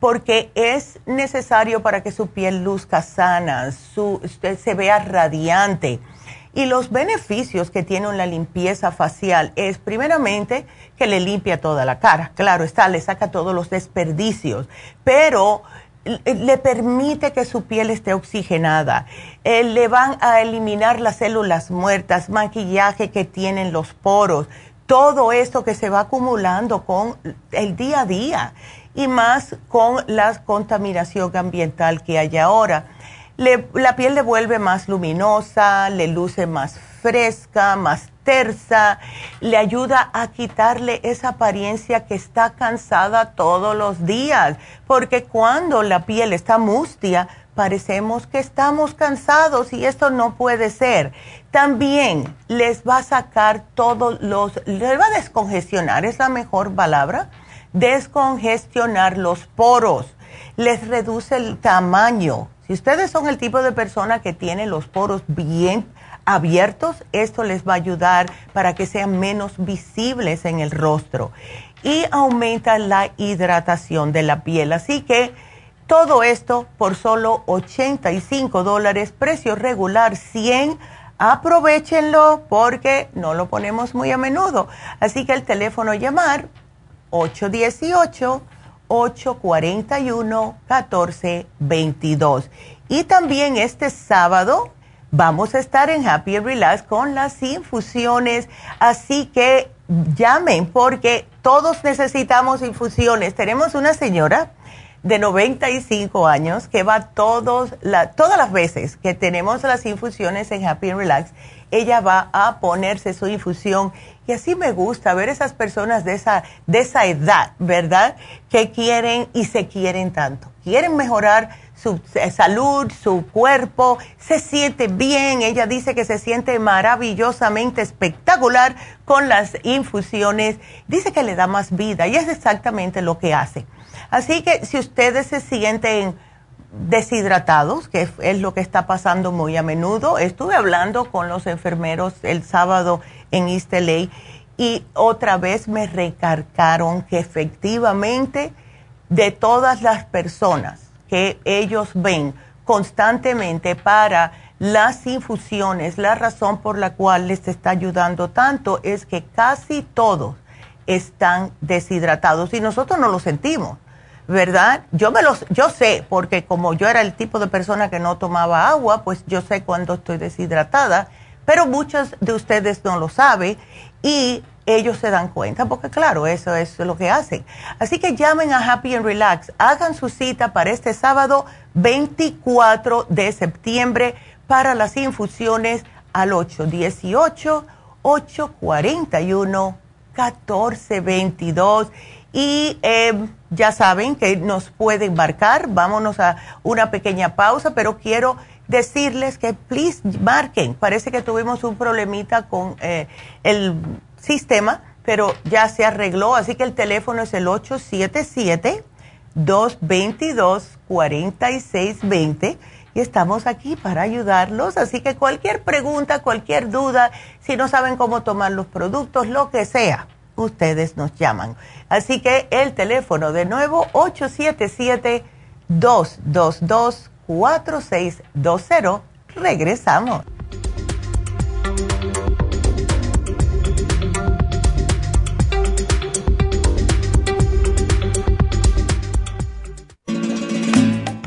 porque es necesario para que su piel luzca sana, su, se vea radiante y los beneficios que tiene una limpieza facial es primeramente que le limpia toda la cara. Claro está, le saca todos los desperdicios, pero le permite que su piel esté oxigenada. Eh, le van a eliminar las células muertas, maquillaje que tienen los poros, todo esto que se va acumulando con el día a día y más con la contaminación ambiental que hay ahora la piel le vuelve más luminosa, le luce más fresca, más tersa, le ayuda a quitarle esa apariencia que está cansada todos los días, porque cuando la piel está mustia, parecemos que estamos cansados y esto no puede ser. También les va a sacar todos los, les va a descongestionar, es la mejor palabra, descongestionar los poros, les reduce el tamaño. Si ustedes son el tipo de persona que tiene los poros bien abiertos, esto les va a ayudar para que sean menos visibles en el rostro y aumenta la hidratación de la piel. Así que todo esto por solo 85 dólares, precio regular 100. Aprovechenlo porque no lo ponemos muy a menudo. Así que el teléfono llamar 818-841-1422. Y también este sábado vamos a estar en Happy Relax con las infusiones. Así que llamen porque todos necesitamos infusiones. Tenemos una señora de 95 años que va todos la, todas las veces que tenemos las infusiones en Happy Relax, ella va a ponerse su infusión y así me gusta ver esas personas de esa, de esa edad, ¿verdad? Que quieren y se quieren tanto. Quieren mejorar su eh, salud, su cuerpo, se siente bien. Ella dice que se siente maravillosamente espectacular con las infusiones. Dice que le da más vida y es exactamente lo que hace. Así que si ustedes se sienten deshidratados, que es lo que está pasando muy a menudo, estuve hablando con los enfermeros el sábado en East LA y otra vez me recargaron que efectivamente de todas las personas que ellos ven constantemente para las infusiones, la razón por la cual les está ayudando tanto es que casi todos están deshidratados y nosotros no lo sentimos ¿verdad? Yo me los, yo sé, porque como yo era el tipo de persona que no tomaba agua, pues yo sé cuando estoy deshidratada, pero muchos de ustedes no lo saben y ellos se dan cuenta, porque claro, eso es lo que hacen. Así que llamen a Happy and Relax, hagan su cita para este sábado 24 de septiembre para las infusiones al 818 841 1422 y eh, ya saben que nos pueden marcar. Vámonos a una pequeña pausa, pero quiero decirles que please marquen. Parece que tuvimos un problemita con eh, el sistema, pero ya se arregló. Así que el teléfono es el 877-222-4620 y estamos aquí para ayudarlos. Así que cualquier pregunta, cualquier duda, si no saben cómo tomar los productos, lo que sea ustedes nos llaman. Así que el teléfono de nuevo 877-222-4620. Regresamos.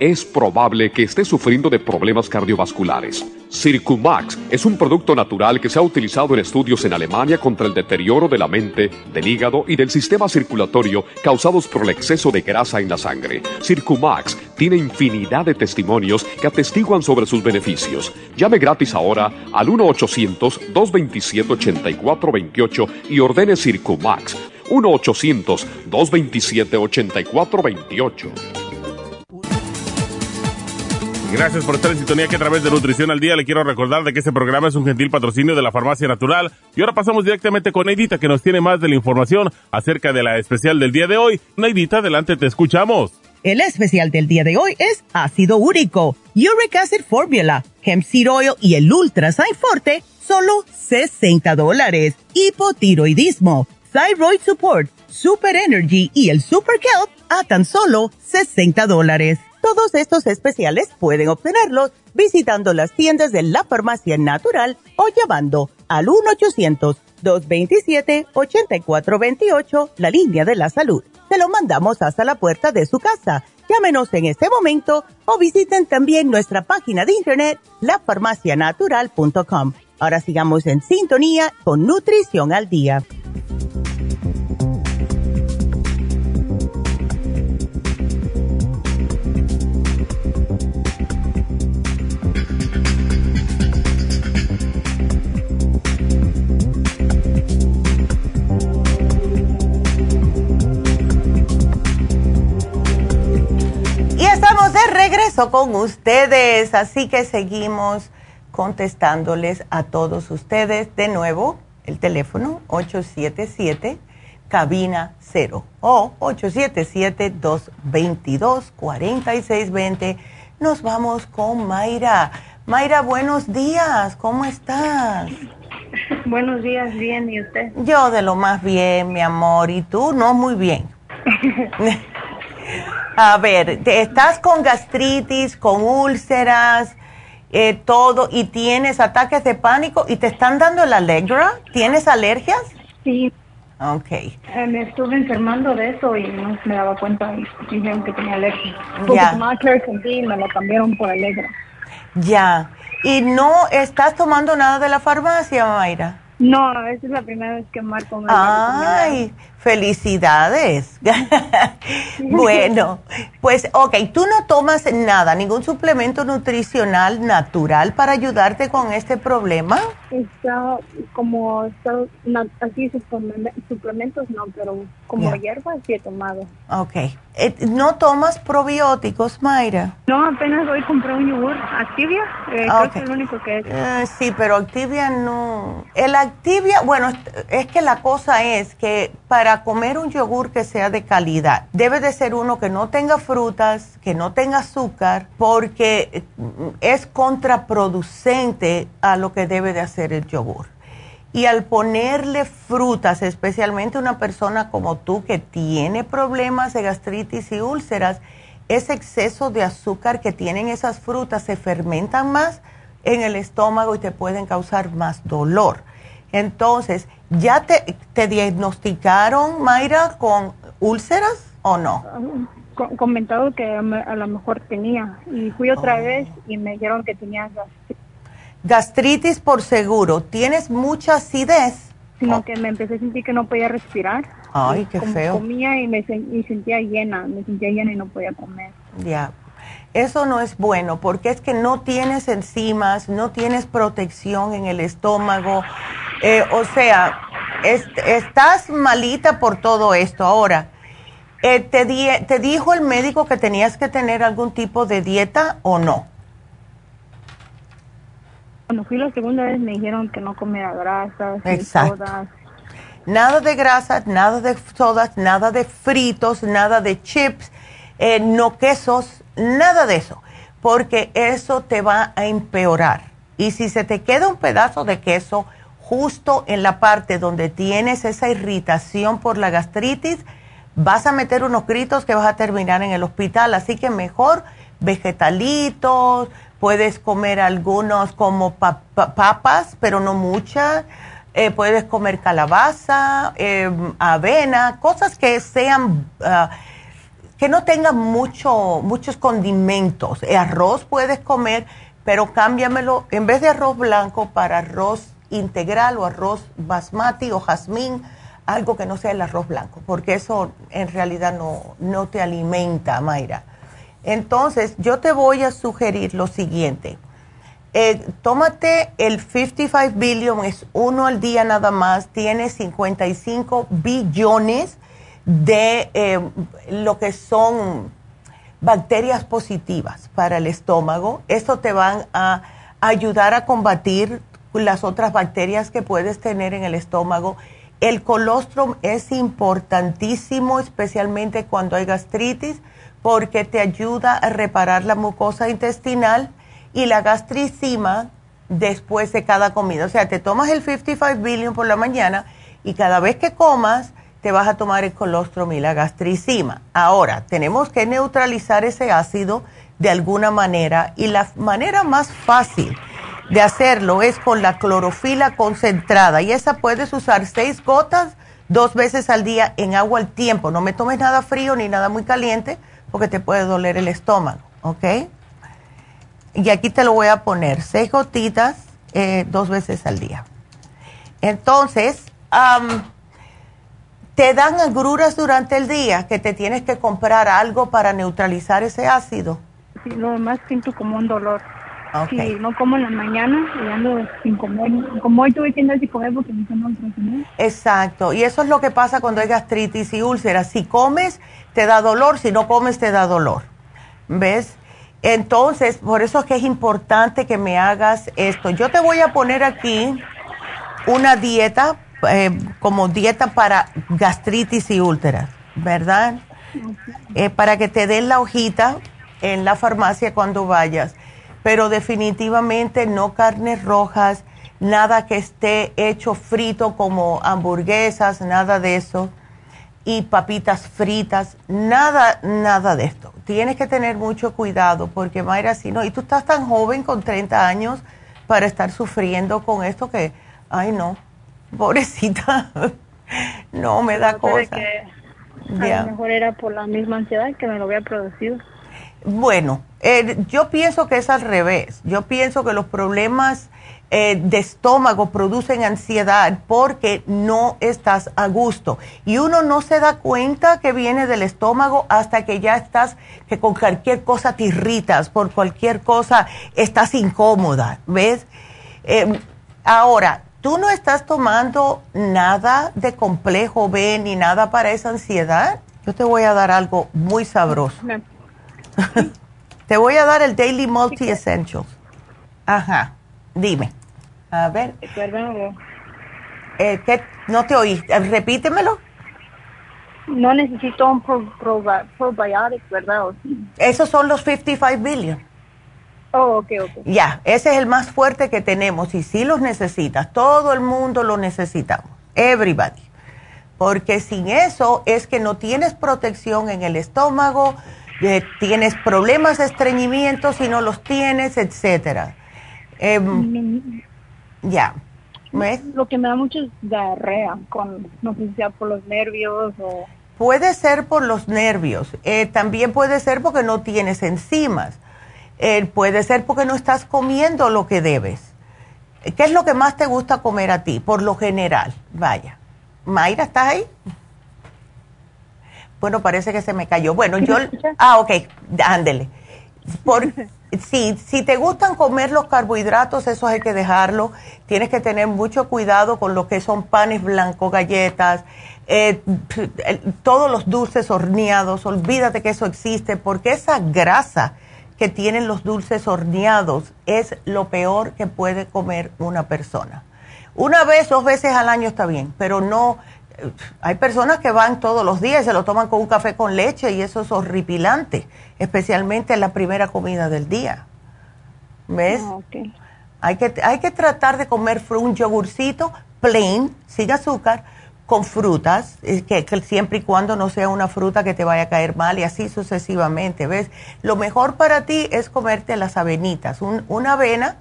es probable que esté sufriendo de problemas cardiovasculares. Circumax es un producto natural que se ha utilizado en estudios en Alemania contra el deterioro de la mente, del hígado y del sistema circulatorio causados por el exceso de grasa en la sangre. Circumax tiene infinidad de testimonios que atestiguan sobre sus beneficios. Llame gratis ahora al 1-800-227-8428 y ordene Circumax. 1-800-227-8428. Gracias por estar en sintonía que a través de Nutrición al Día le quiero recordar de que este programa es un gentil patrocinio de la Farmacia Natural. Y ahora pasamos directamente con Neidita que nos tiene más de la información acerca de la especial del día de hoy. Neidita, adelante, te escuchamos. El especial del día de hoy es ácido úrico, Uric Acid Formula hemp seed oil y el ultra forte, solo 60 dólares. Hipotiroidismo, thyroid support, super energy y el super kelp a tan solo 60 dólares. Todos estos especiales pueden obtenerlos visitando las tiendas de la farmacia natural o llamando al 1-800-227-8428, la línea de la salud. Se lo mandamos hasta la puerta de su casa. Llámenos en este momento o visiten también nuestra página de internet, lafarmacianatural.com. Ahora sigamos en sintonía con Nutrición al Día. Con ustedes, así que seguimos contestándoles a todos ustedes. De nuevo, el teléfono 877 cabina 0 o 877-222-4620. Nos vamos con Mayra. Mayra, buenos días, ¿cómo estás? Buenos días, bien, ¿y usted? Yo de lo más bien, mi amor, ¿y tú? No, muy bien. A ver, estás con gastritis, con úlceras, eh, todo, y tienes ataques de pánico y te están dando la Allegra. ¿Tienes alergias? Sí. Ok. Eh, me estuve enfermando de eso y no me daba cuenta y dijeron que tenía alergia. Ya. tomaba y me la cambiaron por Allegra. Ya. ¿Y no estás tomando nada de la farmacia, Mayra? No, esa es la primera vez que marco. Ay, Felicidades. bueno, pues ok, tú no tomas nada, ningún suplemento nutricional natural para ayudarte con este problema. Está como así suplementos no, pero como hierba sí he tomado. Ok. Eh, ¿No tomas probióticos, Mayra? No, apenas hoy compré un yogur, Activia, eh, creo que es el único que es. Eh, sí, pero Activia no. El Activia, bueno, es que la cosa es que para comer un yogur que sea de calidad, debe de ser uno que no tenga frutas, que no tenga azúcar, porque es contraproducente a lo que debe de hacer el yogur. Y al ponerle frutas, especialmente una persona como tú que tiene problemas de gastritis y úlceras, ese exceso de azúcar que tienen esas frutas se fermentan más en el estómago y te pueden causar más dolor. Entonces, ¿ya te, te diagnosticaron, Mayra, con úlceras o no? comentado que a lo mejor tenía y fui otra oh. vez y me dijeron que tenía gastritis. Gastritis por seguro. ¿Tienes mucha acidez? Sino que me empecé a sentir que no podía respirar. Ay, qué feo. Comía y me y sentía llena, me sentía llena y no podía comer. Ya. Eso no es bueno porque es que no tienes enzimas, no tienes protección en el estómago eh, o sea, estás malita por todo esto. Ahora, eh, te, ¿te dijo el médico que tenías que tener algún tipo de dieta o no? Cuando fui la segunda vez me dijeron que no comiera grasas, sodas. Nada de grasas, nada de sodas, nada de fritos, nada de chips, eh, no quesos, nada de eso, porque eso te va a empeorar. Y si se te queda un pedazo de queso, justo en la parte donde tienes esa irritación por la gastritis, vas a meter unos gritos que vas a terminar en el hospital. Así que mejor vegetalitos, puedes comer algunos como papas, pero no muchas. Eh, puedes comer calabaza, em, avena, cosas que sean, ah, que no tengan mucho, muchos condimentos. arroz puedes comer, pero cámbiamelo en vez de arroz blanco para arroz integral o arroz basmati o jazmín, algo que no sea el arroz blanco, porque eso en realidad no, no te alimenta, Mayra. Entonces, yo te voy a sugerir lo siguiente. Eh, tómate el 55 billion, es uno al día nada más, tiene 55 billones de eh, lo que son bacterias positivas para el estómago. Esto te van a ayudar a combatir las otras bacterias que puedes tener en el estómago. El colostrum es importantísimo, especialmente cuando hay gastritis, porque te ayuda a reparar la mucosa intestinal y la gastricima después de cada comida. O sea, te tomas el 55 billion por la mañana y cada vez que comas te vas a tomar el colostrum y la gastricima. Ahora, tenemos que neutralizar ese ácido de alguna manera y la manera más fácil de hacerlo es con la clorofila concentrada y esa puedes usar seis gotas dos veces al día en agua al tiempo. No me tomes nada frío ni nada muy caliente porque te puede doler el estómago, ¿ok? Y aquí te lo voy a poner, seis gotitas eh, dos veces al día. Entonces, te dan agruras durante el día que te tienes que comprar algo para neutralizar ese ácido. Sí, lo más siento como un dolor. Okay. no como en la mañana y ando sin comer. Como hoy tuve que andar sin comer porque me comer. Exacto. Y eso es lo que pasa cuando hay gastritis y úlceras. Si comes, te da dolor. Si no comes, te da dolor. ¿Ves? Entonces, por eso es que es importante que me hagas esto. Yo te voy a poner aquí una dieta, eh, como dieta para gastritis y úlceras, ¿verdad? Eh, para que te den la hojita en la farmacia cuando vayas pero definitivamente no carnes rojas, nada que esté hecho frito como hamburguesas, nada de eso, y papitas fritas, nada, nada de esto. Tienes que tener mucho cuidado porque Mayra, si no, y tú estás tan joven con 30 años para estar sufriendo con esto que, ay no, pobrecita, no me da cosa. a lo mejor era por la misma ansiedad que me lo había producido. Bueno, eh, yo pienso que es al revés. Yo pienso que los problemas eh, de estómago producen ansiedad porque no estás a gusto. Y uno no se da cuenta que viene del estómago hasta que ya estás, que con cualquier cosa te irritas, por cualquier cosa estás incómoda, ¿ves? Em, ahora, ¿tú no estás tomando nada de complejo B ni nada para esa ansiedad? Yo te voy a dar algo muy sabroso. Te voy a dar el Daily Multi Essentials. Ajá, dime. A ver. Eh, ¿qué? No te oí. Eh, repítemelo. No necesito un probiotic, ¿verdad? Esos son los 55 billion. Oh, ok, ok. Ya, ese es el más fuerte que tenemos y si los necesitas. Todo el mundo lo necesitamos. Everybody. Porque sin eso es que no tienes protección en el estómago, tienes problemas de estreñimiento si no los tienes, etcétera. Em, ya. Lo que me da mucho es diarrea, con, no sé si sea por los nervios o... Puede ser por los nervios, eh, también puede ser porque no tienes enzimas, eh, puede ser porque no estás comiendo lo que debes. ¿Qué es lo que más te gusta comer a ti, por lo general? Vaya. Mayra, ¿estás ahí? Bueno, parece que se me cayó. Bueno, yo... Ah, ok, ándele. Por, sí, si te gustan comer los carbohidratos, eso hay que dejarlo. Tienes que tener mucho cuidado con lo que son panes blancos, galletas, eh, todos los dulces horneados. Olvídate que eso existe, porque esa grasa que tienen los dulces horneados es lo peor que puede comer una persona. Una vez, dos veces al año está bien, pero no hay personas que van todos los días, se lo toman con un café con leche y eso es horripilante, especialmente en la primera comida del día. ¿Ves? Ah, hay, que, hay que tratar de comer un yogurcito plain, sin azúcar, con frutas, que, siempre y cuando no sea una fruta que te vaya a caer mal y así sucesivamente, ¿ves? Lo mejor para ti es comerte las avenitas, una avena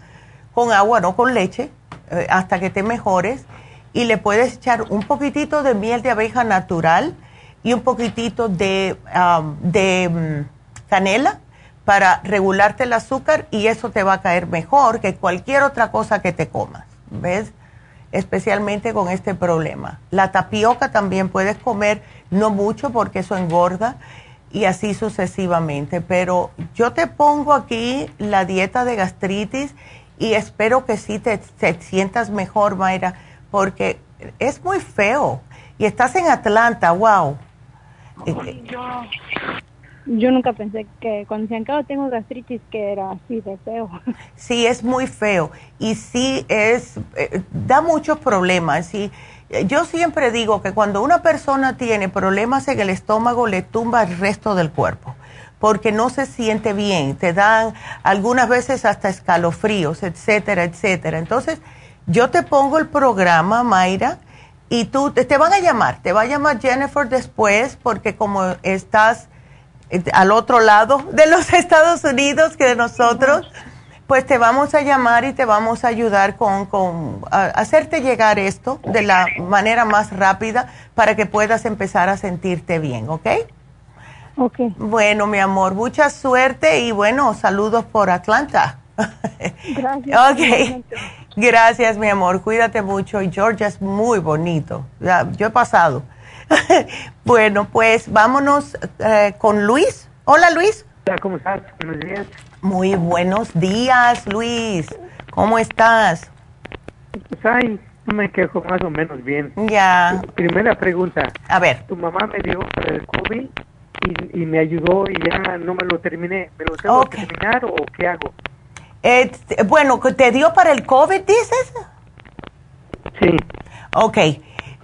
con agua, no con leche, eh, hasta que te mejores y le puedes echar un poquitito de miel de abeja natural y un poquitito de, um, de mm, canela para regularte el azúcar y eso te va a caer mejor que cualquier otra cosa que te comas, ¿ves? Especialmente con este problema. La tapioca también puedes comer, no mucho porque eso engorda y así sucesivamente, pero yo te pongo aquí la dieta de gastritis y espero que sí te, te sientas mejor, Mayra porque es muy feo. Y estás en Atlanta, wow. Yo, nunca pensé que cuando se acaba tengo gastritis que era así de feo. Sí, es muy feo. Y sí es, eh, da muchos problemas. Y yo siempre digo que cuando una persona tiene problemas en el estómago, le tumba el resto del cuerpo. porque no se siente bien, te dan algunas veces hasta escalofríos, etcétera, etcétera. Entonces, yo te pongo el programa, Mayra, y tú te, van a llamar, te va a llamar Jennifer después, porque como estás al otro lado de los Estados Unidos que de nosotros, pues te vamos a llamar y te vamos a ayudar con, con hacerte llegar esto de la manera más rápida para que puedas empezar a sentirte bien, ¿ok? Ok. Bueno, mi amor, mucha suerte y bueno, saludos por Atlanta. Gracias. ok. Gracias, mi amor. Cuídate mucho. Y Georgia es muy bonito. yo he pasado. bueno, pues vámonos eh, con Luis. Hola, Luis. Hola, ¿cómo estás? Buenos días. Muy buenos días, Luis. ¿Cómo estás? Pues no me quejo más o menos bien. Ya. Primera pregunta. A ver. Tu mamá me dio para el COVID y, me ayudó y ya no me lo terminé. ¿Me lo tengo que terminar o qué hago? Eh, bueno, ¿te dio para el COVID, dices? Sí. Ok.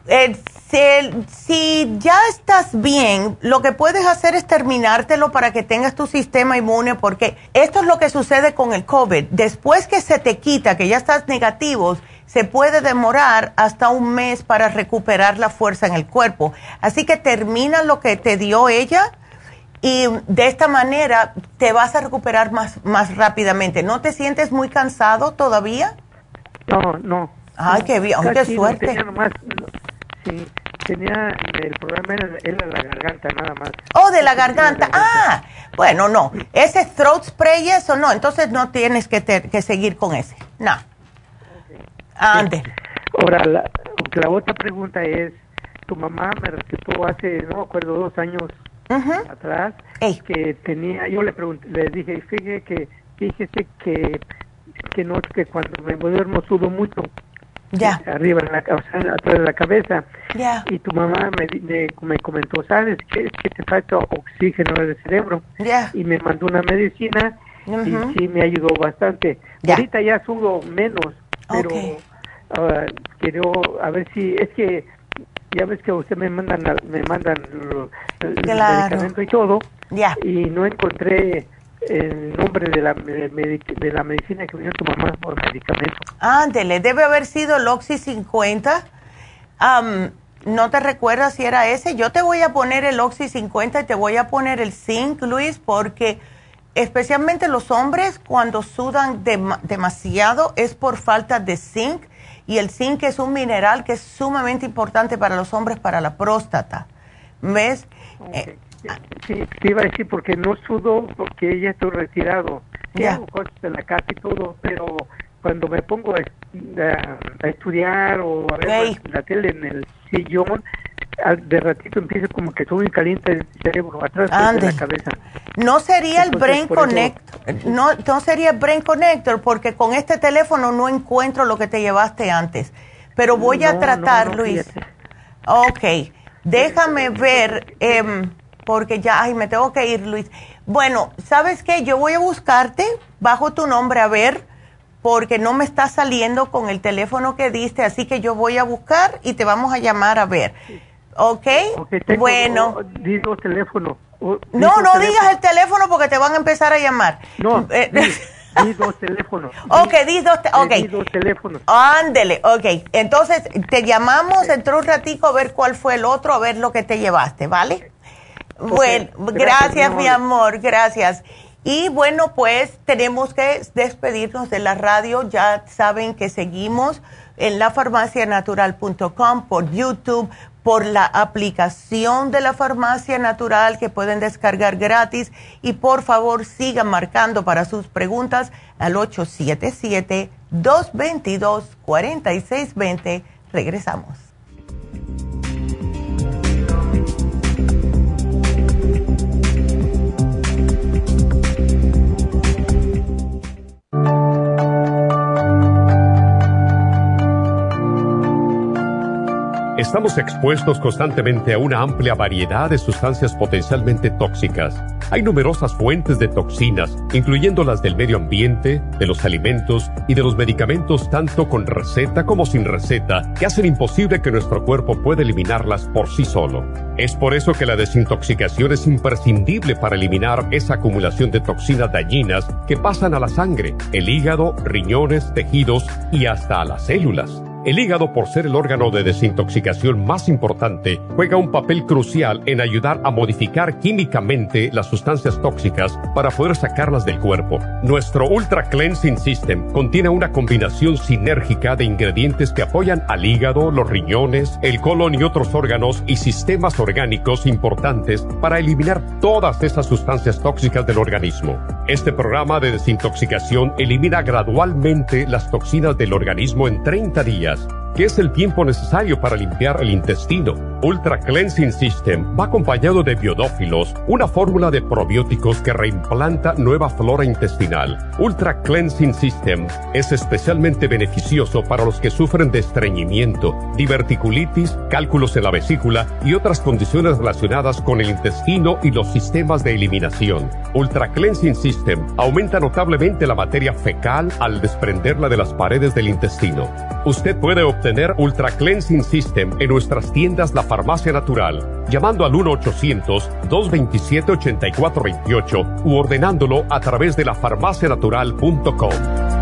Eh, si, ya estás bien, lo que puedes hacer es terminártelo para que tengas tu sistema inmune, porque esto es lo que sucede con el COVID. Después que se te quita, que ya estás negativo, se puede demorar hasta un mes para recuperar la fuerza en el cuerpo. Así que termina lo que te dio ella y de esta manera te vas a recuperar más, más rápidamente. ¿No te sientes muy cansado todavía? No, no. Ay, qué bien, qué suerte. Nomás, sí, tenía el problema era, la garganta nada más. Oh, de la garganta. Ah, bueno, no. ¿Ese throat spray eso no? Entonces no tienes que, que seguir con ese. No. Antes. Ahora, la, la otra pregunta es, tu mamá me recetó hace, no me acuerdo, dos años atrás que tenía, yo le pregunté, le dije, fíjese que, fíjese que, que no, que cuando me duermo sudo mucho. Ya. Arriba en la, atrás de la cabeza. Ya. Y tu mamá me, me, comentó, ¿sabes que, que te falta oxígeno en el cerebro? Ya. Y me mandó una medicina y sí me ayudó bastante. Ahorita ya sudo menos, pero uh, quiero a ver si, es que ya ves que usted me mandan me mandan el medicamento y todo ya y no encontré el nombre de la de, la medicina que tu mamá por medicamento ándele debe haber sido el Oxy 50 no te recuerdas si era ese yo te voy a poner el Oxy 50 y te voy a poner el Zinc Luis porque especialmente los hombres cuando sudan demasiado es por falta de zinc y el zinc es un mineral que es sumamente importante para los hombres, para la próstata. ¿Ves? Eh, sí, te iba a decir porque no sudo porque ya estoy retirado. Ya. Hago cosas en la casa y todo, pero cuando me pongo a, estudiar o a ver la tele en el sillón, de ratito empieza como que muy caliente el cerebro atrás de la cabeza. No sería el Brain Connector, no, no sería el Brain Connector porque con este teléfono no encuentro lo que te llevaste antes. Pero voy a tratar, Luis. Ok, déjame ver, em, porque ya, ay, me tengo que ir, Luis. Bueno, ¿sabes qué? Yo voy a buscarte bajo tu nombre a ver, porque no me está saliendo con el teléfono que diste, así que yo voy a buscar y te vamos a llamar a ver. ¿Ok? okay bueno. Digo teléfono. no, no digas el teléfono porque te van a empezar a llamar. No. Eh, di, dos teléfonos. Ok, di dos, okay. dos teléfonos. Ándele, ok. Entonces, te llamamos dentro de un ratico a ver cuál fue el otro, a ver lo que te llevaste, ¿vale? Bueno, gracias, mi amor, gracias. Y bueno, pues tenemos que despedirnos de la radio. Ya saben que seguimos en lafarmacianatural.com, por YouTube, por la aplicación de la farmacia natural que pueden descargar gratis y por favor sigan marcando para sus preguntas al 877-222-4620. Regresamos. thank you Estamos expuestos constantemente a una amplia variedad de sustancias potencialmente tóxicas Hay numerosas fuentes de toxinas, incluyendo las del medio ambiente, de los alimentos y de los medicamentos tanto con receta como sin receta, que hacen imposible que nuestro cuerpo pueda eliminarlas por sí solo. Es por eso que la desintoxicación es imprescindible para eliminar esa acumulación de toxinas dañinas que pasan a la sangre, el hígado, riñones, tejidos y hasta a las células. El hígado, por ser el órgano de desintoxicación más importante, juega un papel crucial en ayudar a modificar químicamente las sustancias tóxicas para poder sacarlas del cuerpo. Nuestro Ultra Cleansing System contiene una combinación sinérgica de ingredientes que apoyan al hígado, los riñones, el colon y otros órganos y sistemas orgánicos importantes para eliminar todas esas sustancias tóxicas del organismo. Este programa de desintoxicación elimina gradualmente las toxinas del organismo en 30 días días. ¿Qué es el tiempo necesario para limpiar el intestino? Ultra Cleansing System va acompañado de biodófilos, una fórmula de probióticos que reimplanta nueva flora intestinal. Ultra Cleansing System es especialmente beneficioso para los que sufren de estreñimiento, diverticulitis, cálculos en la vesícula y otras condiciones relacionadas con el intestino y los sistemas de eliminación. Ultra Cleansing System aumenta notablemente la materia fecal al desprenderla de las paredes del intestino. Usted puede Ultra Cleansing System en nuestras tiendas La Farmacia Natural, llamando al 1-800-227-8428 u ordenándolo a través de lafarmacianatural.com.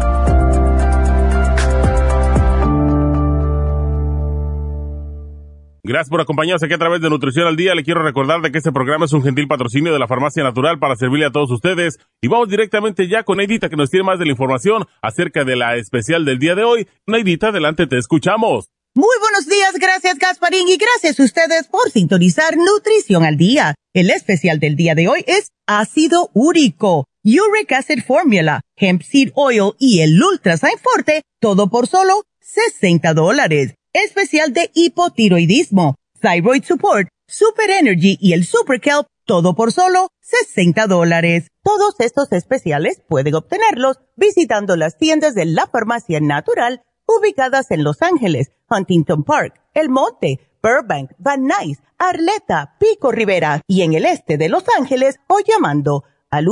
Gracias por acompañarnos aquí a través de Nutrición al Día. Le quiero recordar de que este programa es un gentil patrocinio de la Farmacia Natural para servirle a todos ustedes. Y vamos directamente ya con Neidita que nos tiene más de la información acerca de la especial del día de hoy. Neidita, adelante, te escuchamos. Muy buenos días, gracias Gasparín y gracias a ustedes por sintonizar Nutrición al Día. El especial del día de hoy es ácido úrico, Uric Acid Formula, Hemp Seed Oil y el Ultrasign Forte, todo por solo 60 dólares. Especial de hipotiroidismo, Thyroid Support, Super Energy y el Super Kelp, todo por solo 60 dólares. Todos estos especiales pueden obtenerlos visitando las tiendas de la farmacia natural ubicadas en Los Ángeles, Huntington Park, El Monte, Burbank, Van Nuys, Arleta, Pico Rivera y en el este de Los Ángeles o llamando al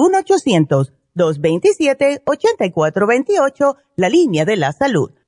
1-800-227-8428, la línea de la salud.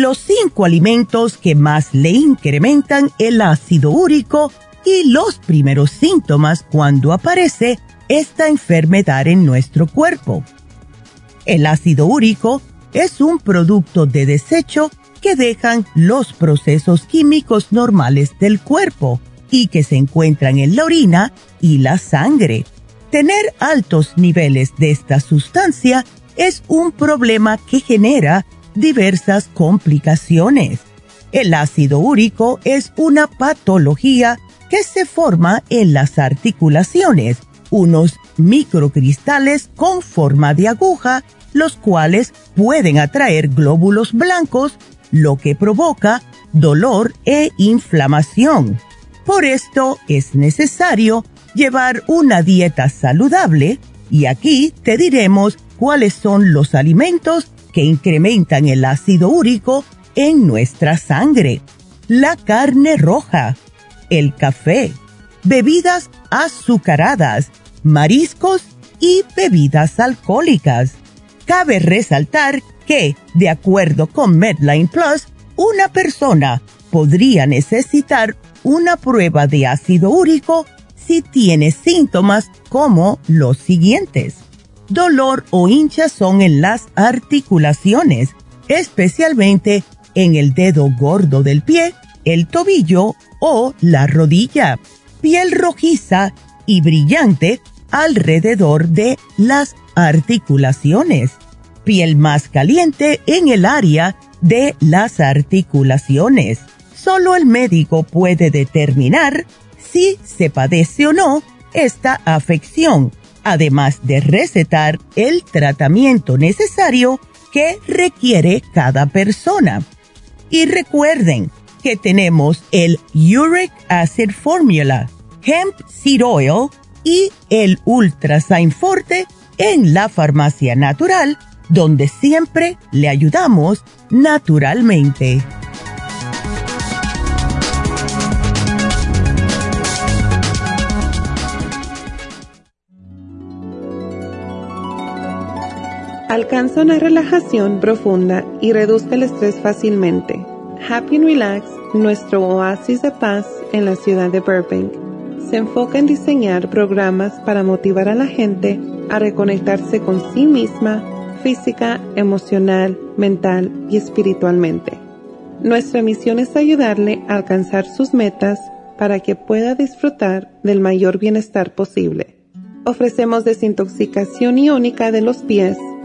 Los cinco alimentos que más le incrementan el ácido úrico y los primeros síntomas cuando aparece esta enfermedad en nuestro cuerpo. El ácido úrico es un producto de desecho que dejan los procesos químicos normales del cuerpo y que se encuentran en la orina y la sangre. Tener altos niveles de esta sustancia es un problema que genera diversas complicaciones. El ácido úrico es una patología que se forma en las articulaciones, unos microcristales con forma de aguja, los cuales pueden atraer glóbulos blancos, lo que provoca dolor e inflamación. Por esto es necesario llevar una dieta saludable y aquí te diremos cuáles son los alimentos que incrementan el ácido úrico en nuestra sangre. La carne roja, el café, bebidas azucaradas, mariscos y bebidas alcohólicas. Cabe resaltar que, de acuerdo con Medline Plus, una persona podría necesitar una prueba de ácido úrico si tiene síntomas como los siguientes dolor o hinchazón en las articulaciones, especialmente en el dedo gordo del pie, el tobillo o la rodilla, piel rojiza y brillante alrededor de las articulaciones, piel más caliente en el área de las articulaciones. Solo el médico puede determinar si se padece o no esta afección además de recetar el tratamiento necesario que requiere cada persona. Y recuerden que tenemos el Uric Acid Formula, Hemp Seed Oil y el Ultrasign Forte en la farmacia natural, donde siempre le ayudamos naturalmente. Alcanza una relajación profunda y reduzca el estrés fácilmente. Happy and Relax, nuestro oasis de paz en la ciudad de Burbank, se enfoca en diseñar programas para motivar a la gente a reconectarse con sí misma física, emocional, mental y espiritualmente. Nuestra misión es ayudarle a alcanzar sus metas para que pueda disfrutar del mayor bienestar posible. Ofrecemos desintoxicación iónica de los pies,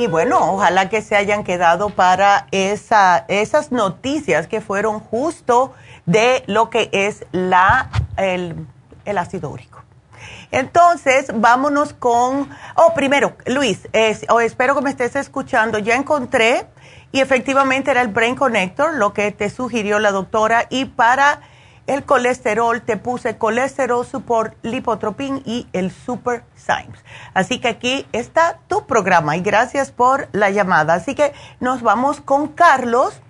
Y bueno, ojalá que se hayan quedado para esa, esas noticias que fueron justo de lo que es la, el, ácido úrico. Entonces, vámonos con, oh, primero, Luis, oh, espero que me estés escuchando. Ya encontré y efectivamente era el Brain Connector, lo que te sugirió la doctora, y para el colesterol, te puse colesterol support, lipotropin y el super Symes. Así que aquí está tu programa y gracias por la llamada. Así que nos vamos con Carlos,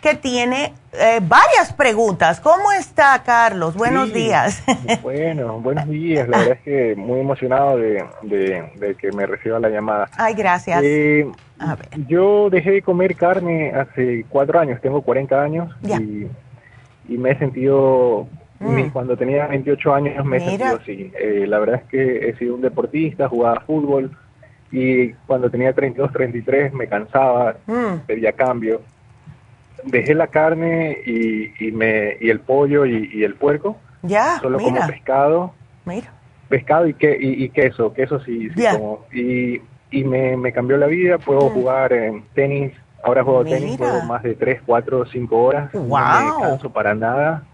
que tiene eh, varias preguntas. ¿Cómo está, Carlos? Buenos días. Bueno, buenos días. La verdad es que muy emocionado de, que me reciba la llamada. Ay, gracias. Eh, yo dejé de comer carne hace cuatro años, tengo 40 años y y me he sentido, mm. cuando tenía 28 años me he sentido así. Eh, la verdad es que he sido un deportista, jugaba fútbol y cuando tenía 32, 33 me cansaba, mm. pedía cambio. Dejé la carne y, me, y el pollo y, el puerco. Ya, Solo como pescado. Mira. Pescado y, que, y, queso, queso sí, sí como. Y, y me, me cambió la vida, puedo mm. jugar en tenis Ahora juego tenis, juego más de 3, 4, 5 horas. No me canso para nada.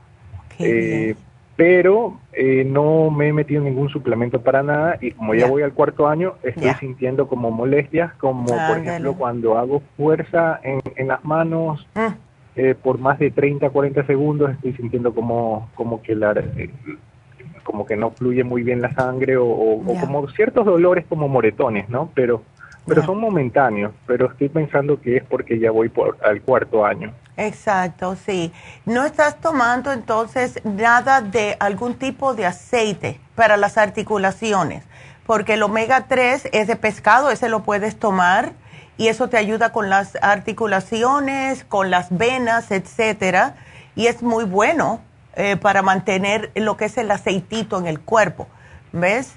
Eh, pero eh, no me he metido ningún suplemento para nada y como ya voy al cuarto año, estoy sintiendo como molestias, como por ejemplo cuando hago fuerza en, en las manos ah. eh, por más de 30, 40 segundos, estoy sintiendo como, como que la, como que no fluye muy bien la sangre o, o como ciertos dolores como moretones, ¿no? Pero pero son momentáneos, pero estoy pensando que es porque ya voy por al cuarto año. Exacto, sí. ¿No estás tomando entonces nada de algún tipo de aceite para las articulaciones? Porque el omega 3 es de pescado, ese lo puedes tomar y eso te ayuda con las articulaciones, con las venas, etcétera, y es muy bueno eh, para mantener lo que es el aceitito en el cuerpo. ¿Ves?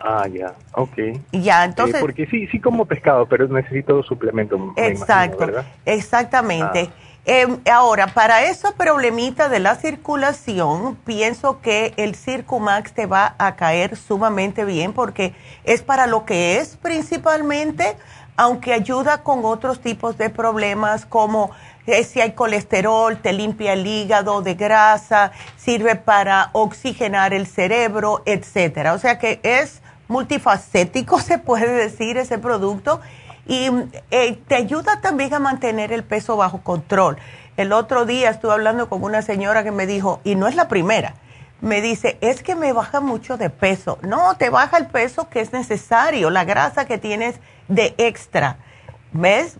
Ah, ya, ok. Ya, entonces... Eh, porque sí, sí como pescado, pero necesito suplemento. Exacto, exactamente. Ah. Em, ahora, para ese problemita de la circulación, pienso que el Circumax te va a caer sumamente bien porque es para lo que es principalmente, aunque ayuda con otros tipos de problemas como eh, si hay colesterol, te limpia el hígado de grasa, sirve para oxigenar el cerebro, etcétera. O sea que es multifacético, se puede decir, ese producto. Y eh, te ayuda también a mantener el peso bajo control. El otro día estuve hablando con una señora que me dijo, y no es la primera, me dice, es que me baja mucho de peso. No, te baja el peso que es necesario, la grasa que tienes de extra. ¿Ves?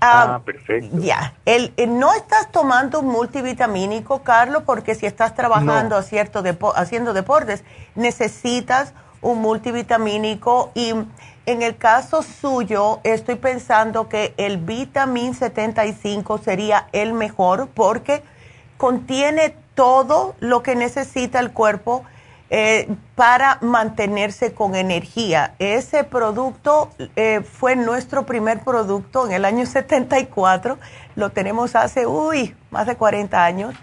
Ah, ah perfecto. Ya, el, no estás tomando multivitamínico, Carlos, porque si estás trabajando cierto haciendo deportes, necesitas un multivitamínico y en el caso suyo, estoy pensando que el vitamin 75 sería el mejor porque contiene todo lo que necesita el cuerpo eh, para mantenerse con energía. Ese producto eh, fue nuestro primer producto en el año 74, lo tenemos hace, uy, más de 40 años.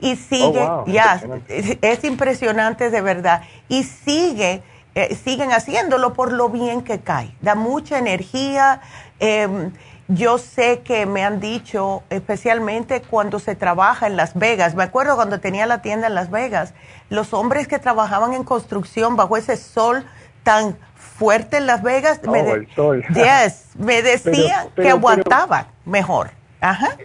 Y sigue, oh, ya, es, impresionante de verdad, y sigue, eh, siguen haciéndolo por lo bien que cae, da mucha energía. Em, yo sé que me han dicho, especialmente cuando se trabaja en Las Vegas, me acuerdo cuando tenía la tienda en Las Vegas, los hombres que trabajaban en construcción bajo ese sol tan fuerte en Las Vegas, me, oh, el sol. me decían que aguantaban mejor. Ajá.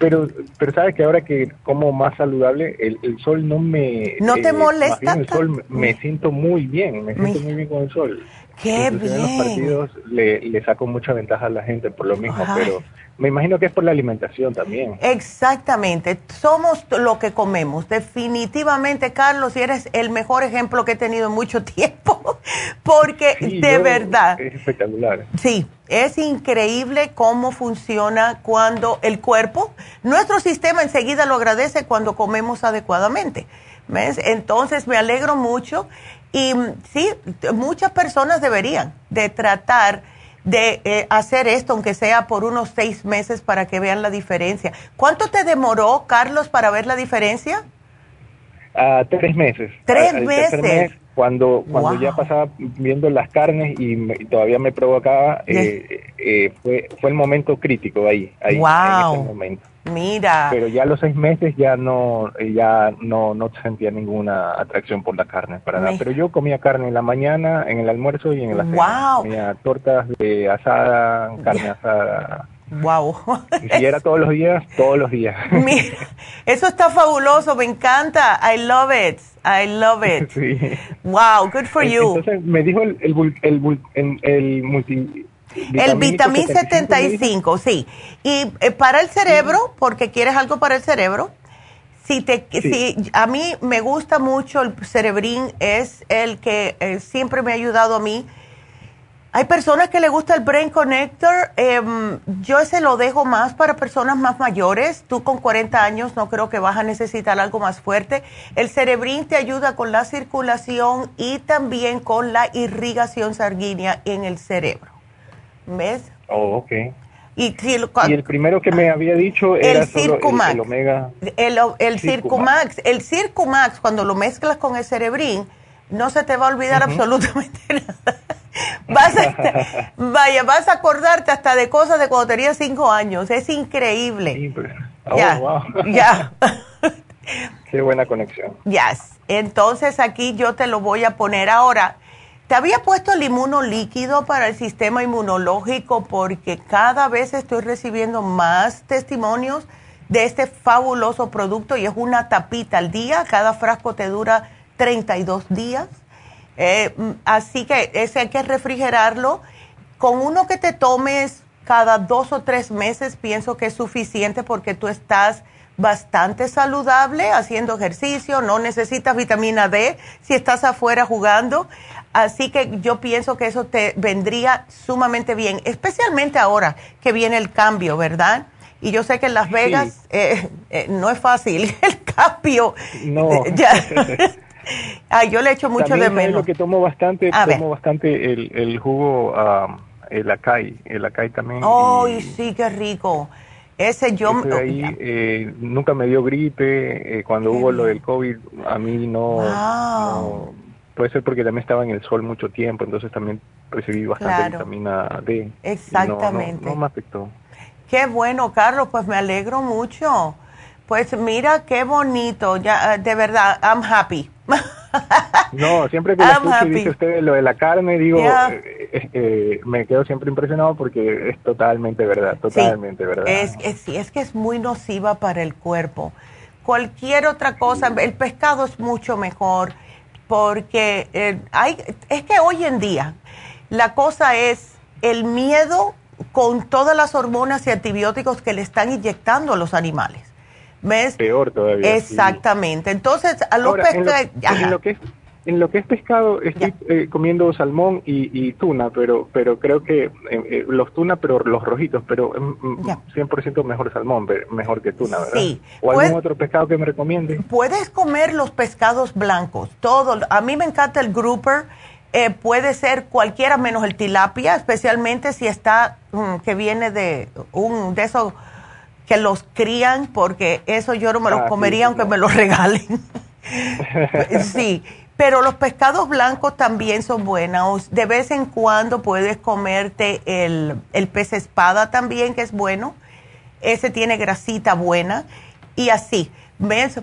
Pero, pero sabes que ahora que como más saludable, el, el sol no me... ¿No te eh, molesta? el sol me, siento muy bien, me siento muy bien con el sol. Qué bien. En los partidos le, le, saco mucha ventaja a la gente por lo mismo, pero me imagino que es por la alimentación también. Exactamente, somos lo que comemos. Definitivamente, Carlos, y eres el mejor ejemplo que he tenido en mucho tiempo, porque de verdad... Es espectacular. Sí, es increíble cómo funciona cuando el cuerpo, nuestro sistema enseguida lo agradece cuando comemos adecuadamente. ¿Ves? Entonces me alegro mucho y sí, muchas personas deberían de tratar de eh, hacer esto, aunque sea por unos seis meses, para que vean la diferencia. ¿Cuánto te demoró, Carlos, para ver la diferencia? Uh, tres meses. Tres meses. cuando cuando ya pasaba viendo las carnes y, todavía me provocaba, eh, eh, fue, fue el momento crítico ahí, ahí wow. en ese momento. Mira. Pero ya a los seis meses ya no, ya no, no sentía ninguna atracción por la carne para nada. Pero yo comía carne en la mañana, en el almuerzo y en la cena. Comía tortas de asada, carne asada. Wow. Y si era todos los días, todos los días. Mira, eso está fabuloso, me encanta. I love it. I love it. Sí. Wow, good for you. Entonces me dijo el, el, el, el, el multi el vitamín 75, sí. Y eh, para el cerebro, porque quieres algo para el cerebro, si te, si, a mí me gusta mucho el cerebrín, es el que eh, siempre me ha ayudado a mí. Hay personas que le gusta el Brain Connector. Em, yo ese lo dejo más para personas más mayores. Tú con 40 años no creo que vas a necesitar algo más fuerte. El cerebrín te ayuda con la circulación y también con la irrigación sanguínea en el cerebro. ¿Ves? Oh, ok. Y, el primero que me había dicho era el Circumax. el, Omega. El, el Circumax. El Circumax, cuando lo mezclas con el Cerebrin, no se te va a olvidar absolutamente nada. Vas a, vaya, vas a acordarte hasta de cosas de cuando tenías cinco años. Es increíble. Oh, ya, wow. ya. Qué buena conexión. Ya. Entonces aquí yo te lo voy a poner ahora. Te había puesto el inmuno líquido para el sistema inmunológico porque cada vez estoy recibiendo más testimonios de este fabuloso producto y es una tapita al día. Cada frasco te dura 32 días. Eh, mm, así que ese hay que refrigerarlo. Con uno que te tomes cada dos o tres meses pienso que es suficiente porque tú estás bastante saludable haciendo ejercicio, no necesitas vitamina D si estás afuera jugando. Así que yo pienso que eso te vendría sumamente bien, especialmente ahora que viene el cambio, ¿verdad? Y yo sé que en Las Vegas eh, eh, no es fácil el cambio. No. Ya. yo le echo mucho de menos. lo que tomo bastante, tomo bastante el, el jugo, um, el acai, el acai también. ¡Ay, sí, qué rico! Ese yo... ahí, eh, nunca me dio gripe, cuando hubo lo del COVID, a mí no puede ser porque también estaba en el sol mucho tiempo, entonces también recibí bastante vitamina D. Exactamente. No, me afectó. Qué bueno, Carlos, pues me alegro mucho. Pues mira qué bonito, ya de verdad, I'm happy. no, siempre que lo escucho y dice usted lo de la carne, digo, eh, eh, eh, me quedo siempre impresionado porque es totalmente verdad, totalmente verdad. Es, es, es que es muy nociva para el cuerpo. Cualquier otra cosa, el pescado es mucho mejor porque eh, hay, es que hoy en día la cosa es el miedo con todas las hormonas y antibióticos que le están inyectando a los animales. ¿Ves? Peor todavía. Exactamente. Entonces, a los en, en, lo que es, en lo que es pescado, estoy eh, comiendo salmón y, tuna, pero pero creo que eh, eh, los tuna, pero los rojitos, pero 100% mm, mejor salmón, mejor que tuna, ¿verdad? Sí. ¿O algún otro pescado que me recomiende? Puedes comer los pescados blancos, todo. A mí me encanta el grouper. puede ser cualquiera menos el tilapia, especialmente si está mm, que viene de un de esos que los crían, porque eso yo no me los ah, comería aunque me los regalen. sí, pero los pescados blancos también son buenos. De vez en cuando puedes comerte el, el pez espada también, que es bueno. Ese tiene grasita buena. Y así. ¿Ves?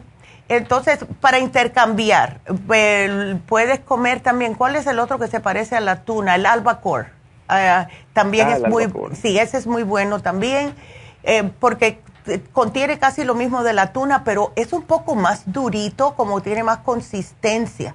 Entonces, para intercambiar, puedes comer también, ¿cuál es el otro que se parece a la tuna? El albacore. Ah, también ah, es muy, sí, ese es muy bueno también, eh, porque contiene casi lo mismo de la tuna, pero es un poco más durito, como tiene más consistencia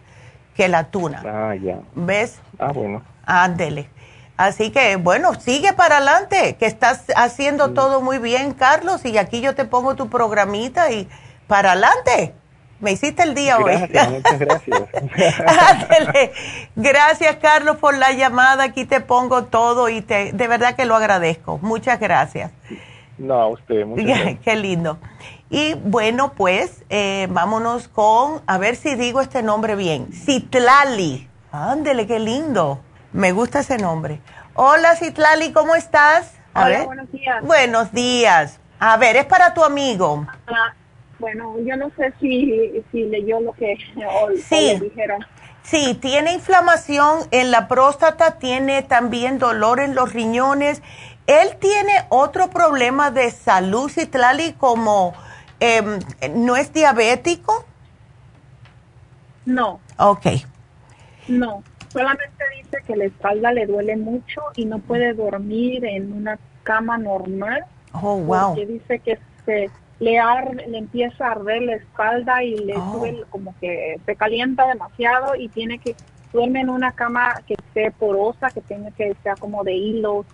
que la tuna. Ah, ya. ¿Ves? Ah, bueno. Ándele. Así que, bueno, sigue para adelante, que estás haciendo todo muy bien, Carlos, y aquí yo te pongo tu programita y para adelante. Me hiciste el día hoy. Muchas gracias. Ándele. Gracias, Carlos, por la llamada. Aquí te pongo todo y te, de verdad que lo agradezco. Muchas gracias. No, a usted. Muchas gracias. Qué lindo. Y bueno, pues eh, vámonos con, a ver si digo este nombre bien, Citlali. Ándele, qué lindo. Me gusta ese nombre. Hola Citlali, ¿cómo estás? Hola, buenos días. Buenos días. A ver, es para tu amigo. Ah, bueno, yo no sé si, si leyó lo que sí. dijeron. Sí, tiene inflamación en la próstata, tiene también dolor en los riñones. Él tiene otro problema de salud, Citlali, como Em, ¿No es diabético? No. Ok. No, solamente dice que la espalda le duele mucho y no puede dormir en una cama normal. Oh, wow. Porque dice que se le, le empieza a arder la espalda y le oh. sube como que se calienta demasiado y tiene que duerme en una cama que esté porosa, que tenga que sea como de hilos,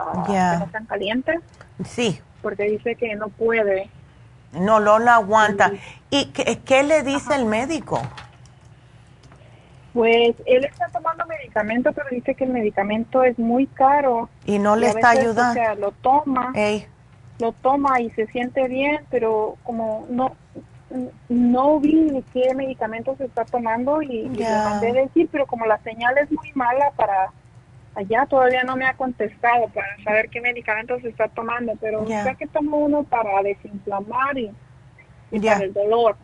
uh, que no sean calientes. Sí. Porque dice que no puede no, lo aguanta. ¿Y qué, le dice el médico? Pues él está tomando medicamento, pero dice que el medicamento es muy caro. Y no le está ayudando. O sea, lo toma. Lo toma y se siente bien, pero como no no vi qué medicamento se está tomando y, le mandé decir, pero como la señal es muy mala para allá todavía no me ha contestado para saber qué medicamentos está tomando, pero ya que tomo uno para desinflamar y, para el dolor.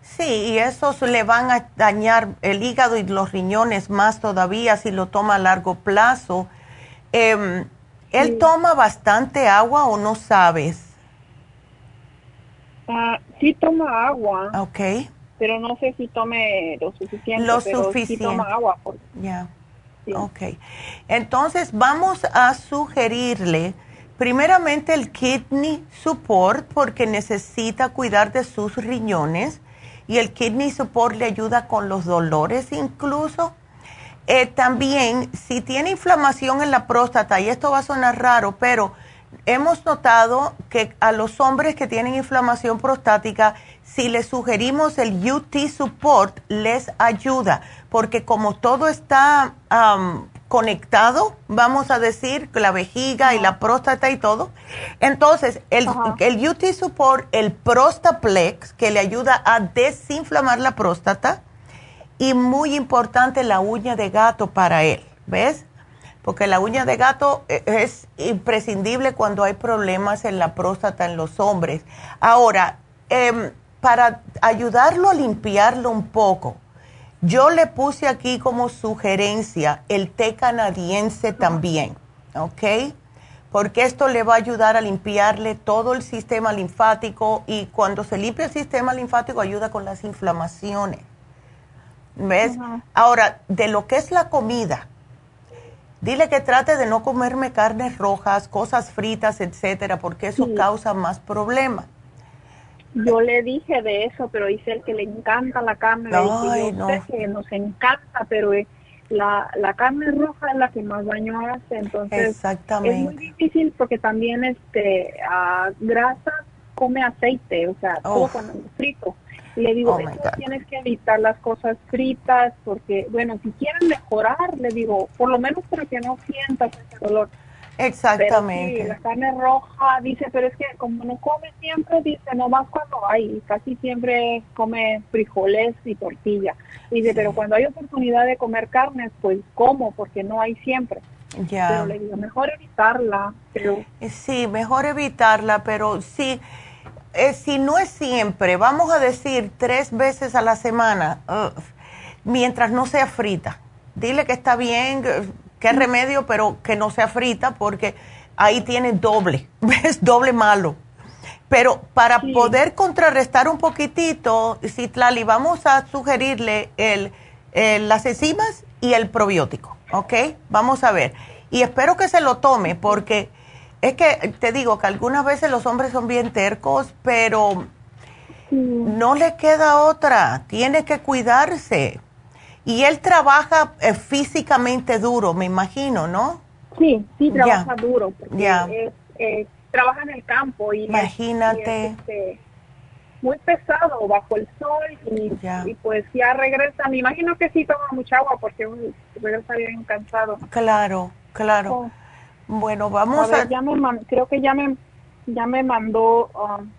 Sí, y esos le van a dañar el hígado y los riñones más todavía si lo toma a largo plazo. Em, ¿Él toma bastante agua o no sabes? Ah, sí toma agua. Ok. Pero no sé si tome lo suficiente. Lo suficiente. Sí toma agua. Ya. Ok. Entonces vamos a sugerirle primeramente el kidney support porque necesita cuidar de sus riñones y el kidney support le ayuda con los dolores incluso. Eh, también si tiene inflamación en la próstata, y esto va a sonar raro, pero hemos notado que a los hombres que tienen inflamación prostática, si les sugerimos el UT Support, les ayuda, porque como todo está conectado, vamos a decir, la vejiga y la próstata y todo, entonces el, el UT Support, el Prostaplex, que le ayuda a desinflamar la próstata, y muy importante la uña de gato para él, ¿ves? porque la uña de gato eh, es imprescindible cuando hay problemas en la próstata en los hombres. Ahora, em, para ayudarlo a limpiarlo un poco, yo le puse aquí como sugerencia el té canadiense también, ¿ok? Porque esto le va a ayudar a limpiarle todo el sistema linfático y cuando se limpia el sistema linfático ayuda con las inflamaciones. ¿Ves? Ahora, de lo que es la comida, Dile que trate de no comerme carnes rojas, cosas fritas, etcétera, porque eso causa más problemas. Yo le dije de eso, pero dice el que le encanta la carne. Ay, no. sé que nos encanta, pero la, la carne roja es la que más daño hace. Entonces, Exactamente. es muy difícil porque también este a grasa come aceite, o sea, todo oh. frito. Le digo, oh tienes que evitar las cosas fritas porque, bueno, si quieren mejorar, le digo, por lo menos para que no sientas ese dolor. Exactamente. la carne roja, dice, pero es que como no come siempre, dice, no más cuando hay, casi siempre come frijoles y tortilla. Dice, pero cuando hay oportunidad de comer carnes, pues como, porque no hay siempre. Ya. Pero le digo, mejor evitarla. Pero... Eh, sí, mejor evitarla, pero sí, eh, si no es siempre, vamos a decir tres veces a la semana, mientras no sea frita. Dile que está bien, qué remedio, pero que no sea frita porque ahí tiene doble, es doble malo. Pero para poder contrarrestar un poquitito, Citlali, vamos a sugerirle el, las enzimas y el probiótico, ¿ok? Vamos a ver. Y espero que se lo tome porque es que te digo que algunas veces los hombres son bien tercos, pero no le queda otra, tiene que cuidarse. Y él trabaja eh, físicamente duro, me imagino, ¿no? Sí, sí, trabaja duro. Porque eh, trabaja en el campo y, Imagínate. Este, muy pesado bajo el sol y, pues ya regresa. Me imagino que sí toma mucha agua porque regresa bien cansado. Claro, claro. Oh. Bueno, vamos a... ya me creo que ya me, ya me mandó... Um,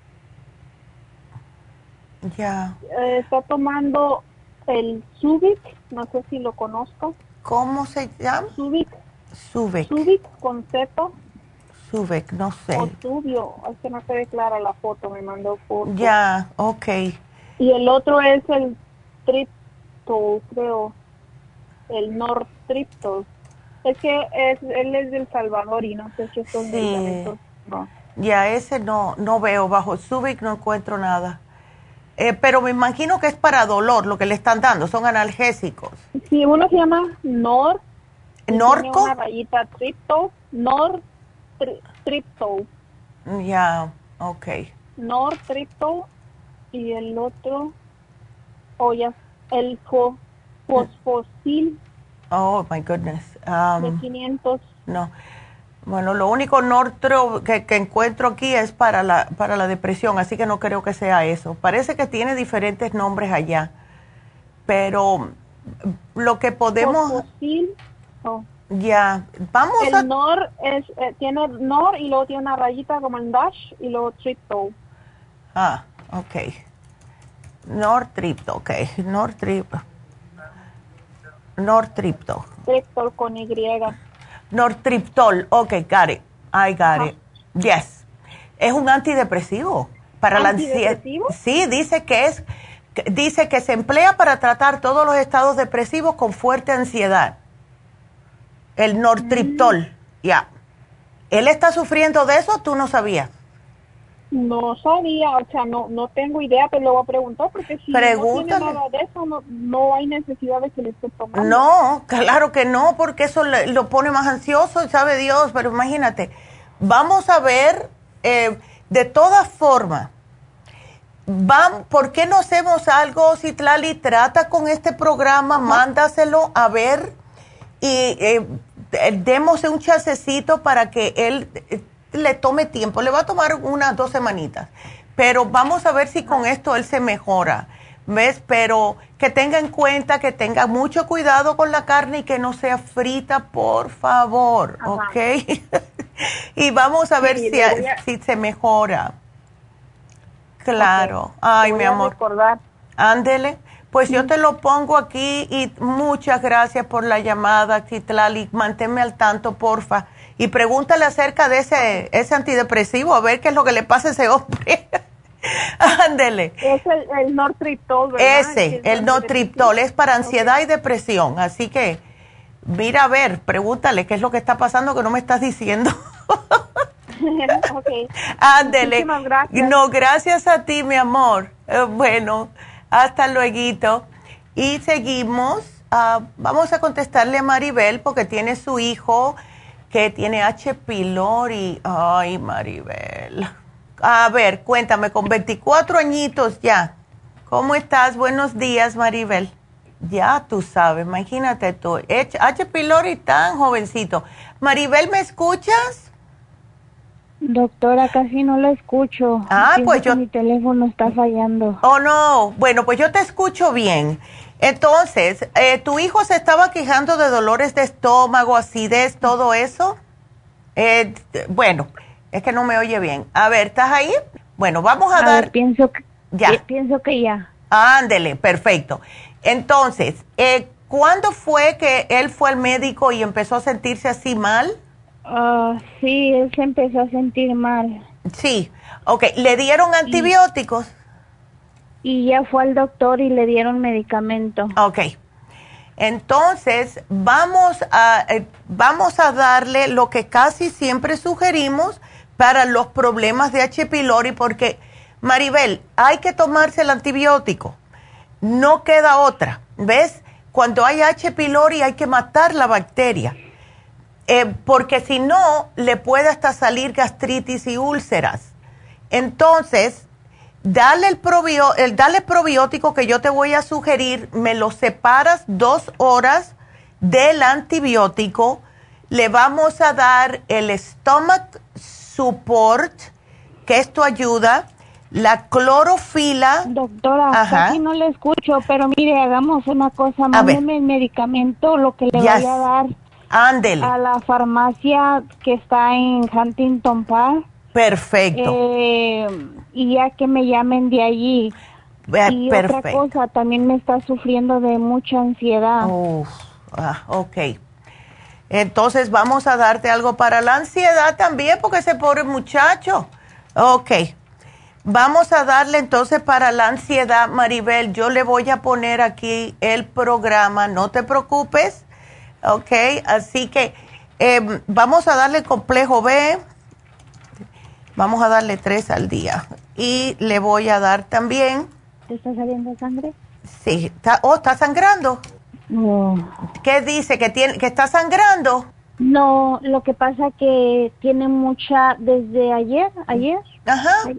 ya. Eh, está tomando el Subic, no sé si lo conozco. ¿Cómo se llama? Subic. Subic. Subic con Z. Subic, no sé. O Subio, es que no se declara la foto, me mandó foto. Ya, ok. Y el otro es el Tripto, creo. El Nortripto. Es que es, él es del Salvador y no sé si estos sí. no. Ya, ese no, no veo. Bajo Subic no encuentro nada. Eh, pero me imagino que es para dolor lo que le están dando, son analgésicos. Sí, uno se llama Nor. ¿Norco? una rayita Tripto. Nor Tripto. Ya, ok. Nor Tripto y el otro, o ya, el fosfosil. Oh, my goodness. Um, de 500. No. Bueno, lo único nortro que, encuentro aquí es para la, para la depresión, así que no creo que sea eso. Parece que tiene diferentes nombres allá, pero lo que podemos... Oh. Ya, vamos el a... NOR es, eh, tiene NOR y luego tiene una rayita como en Dash y luego Tripto. Ah, ok. NOR Tripto, ok. NOR Tripto. NOR Tripto. Tripto con Y. Nortriptol. Ok, got it. I got it. Yes. Es un antidepresivo para la ansiedad. Sí, dice que es dice que se emplea para tratar todos los estados depresivos con fuerte ansiedad. El Nortriptol. Mm. Ya. ¿Él está sufriendo de eso? ¿Tú no sabías? No sabía, o sea, no no tengo idea, pero a preguntar porque si no tiene nada de eso, no, hay necesidad de que le esté tomando. No, claro que no, porque eso lo pone más ansioso, sabe Dios, pero imagínate, vamos a ver, eh, de todas formas, van, ¿por qué no hacemos algo, Citlali? Trata con este programa, mándaselo a ver y eh, démosle un chasecito para que él le tome tiempo, le va a tomar unas dos semanitas, pero vamos a ver si con esto él se mejora, ¿ves? Pero que tenga en cuenta que tenga mucho cuidado con la carne y que no sea frita, por favor, ¿ok? y vamos a ver si, si se mejora. Claro, ay mi amor. Ándele. Pues yo te lo pongo aquí y muchas gracias por la llamada, Kitlali. Manténme al tanto, porfa y pregúntale acerca de ese, ese antidepresivo, a ver qué es lo que le pasa a ese hombre. Ándele. Es el, el Nortriptol, ¿verdad? Ese, el Nortriptol, es para ansiedad y depresión. Así que, mira a ver, pregúntale qué es lo que está pasando que no me estás diciendo. okay. Ándele. Gracias. No, gracias a ti, mi amor. Eh, bueno, hasta luego. Y seguimos. Ah, vamos a contestarle a Maribel porque tiene su hijo que tiene H. pylori. Ay, Maribel. A ver, cuéntame, con 24 añitos ya. ¿Cómo estás? Buenos días, Maribel. Ya tú sabes, imagínate tú. H. pylori tan jovencito. Maribel, ¿me escuchas? Doctora, casi no la escucho. Ah, pues yo... Mi teléfono está fallando. Oh, no. Bueno, pues yo te escucho bien. Entonces, eh, ¿tu hijo se estaba quejando de dolores de estómago, acidez, todo eso? Eh, bueno, es que no me oye bien. A ver, ¿estás ahí? Bueno, vamos a, dar... pienso que ya. pienso que ya. Ándele, perfecto. Entonces, eh, ¿cuándo fue que él fue al médico y empezó a sentirse así mal? Ah, sí, él se empezó a sentir mal. Sí, ok. ¿Le dieron antibióticos? Y ya fue al doctor y le dieron medicamento. Ok. Entonces, vamos a, eh, vamos a darle lo que casi siempre sugerimos para los problemas de H. pylori, porque, Maribel, hay que tomarse el antibiótico. No queda otra. ¿Ves? Cuando hay H. pylori hay que matar la bacteria. Eh, porque si no, le puede hasta salir gastritis y úlceras. Entonces, dale el, el, dale probiótico que yo te voy a sugerir, me lo separas dos horas del antibiótico, le vamos a dar el stomach support, que esto ayuda, la clorofila. Doctora, casi no le escucho, pero mire, hagamos una cosa, mándeme el medicamento, lo que le voy a dar. Ándele. A la farmacia que está en Huntington Park. Perfecto. Eh, y ya que me llamen de allí. y otra cosa, también me está sufriendo de mucha ansiedad. ah, ok. Entonces vamos a darte algo para la ansiedad también, porque ese pobre muchacho. Ok. Vamos a darle entonces para la ansiedad, Maribel. Yo le voy a poner aquí el programa, no te preocupes. Ok, así que em, vamos a darle complejo B. Vamos a darle tres al día. Y le voy a dar también. ¿Te está saliendo sangre? Sí. Está, oh, está sangrando. No. ¿Qué dice? ¿Que, tiene, ¿Que está sangrando? No, lo que pasa que tiene mucha, desde ayer, ayer. Ajá.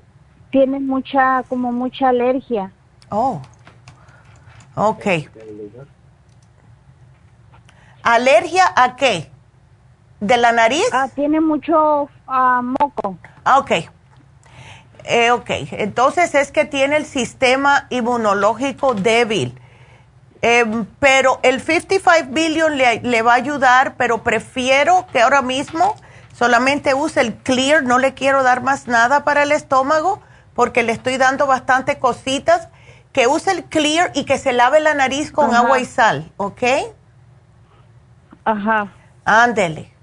Tiene mucha, como mucha alergia. Oh. Ok. ¿Alergia a qué? ¿De la nariz? Ah, tiene mucho ah, moco. Ah, ok. Eh, ok, entonces es que tiene el sistema inmunológico débil. Em, pero el 55 billion le, le, va a ayudar, pero prefiero que ahora mismo solamente use el clear, no le quiero dar más nada para el estómago porque le estoy dando bastante cositas, que use el clear y que se lave la nariz con agua y sal, ¿ok? Ajá. Ándele.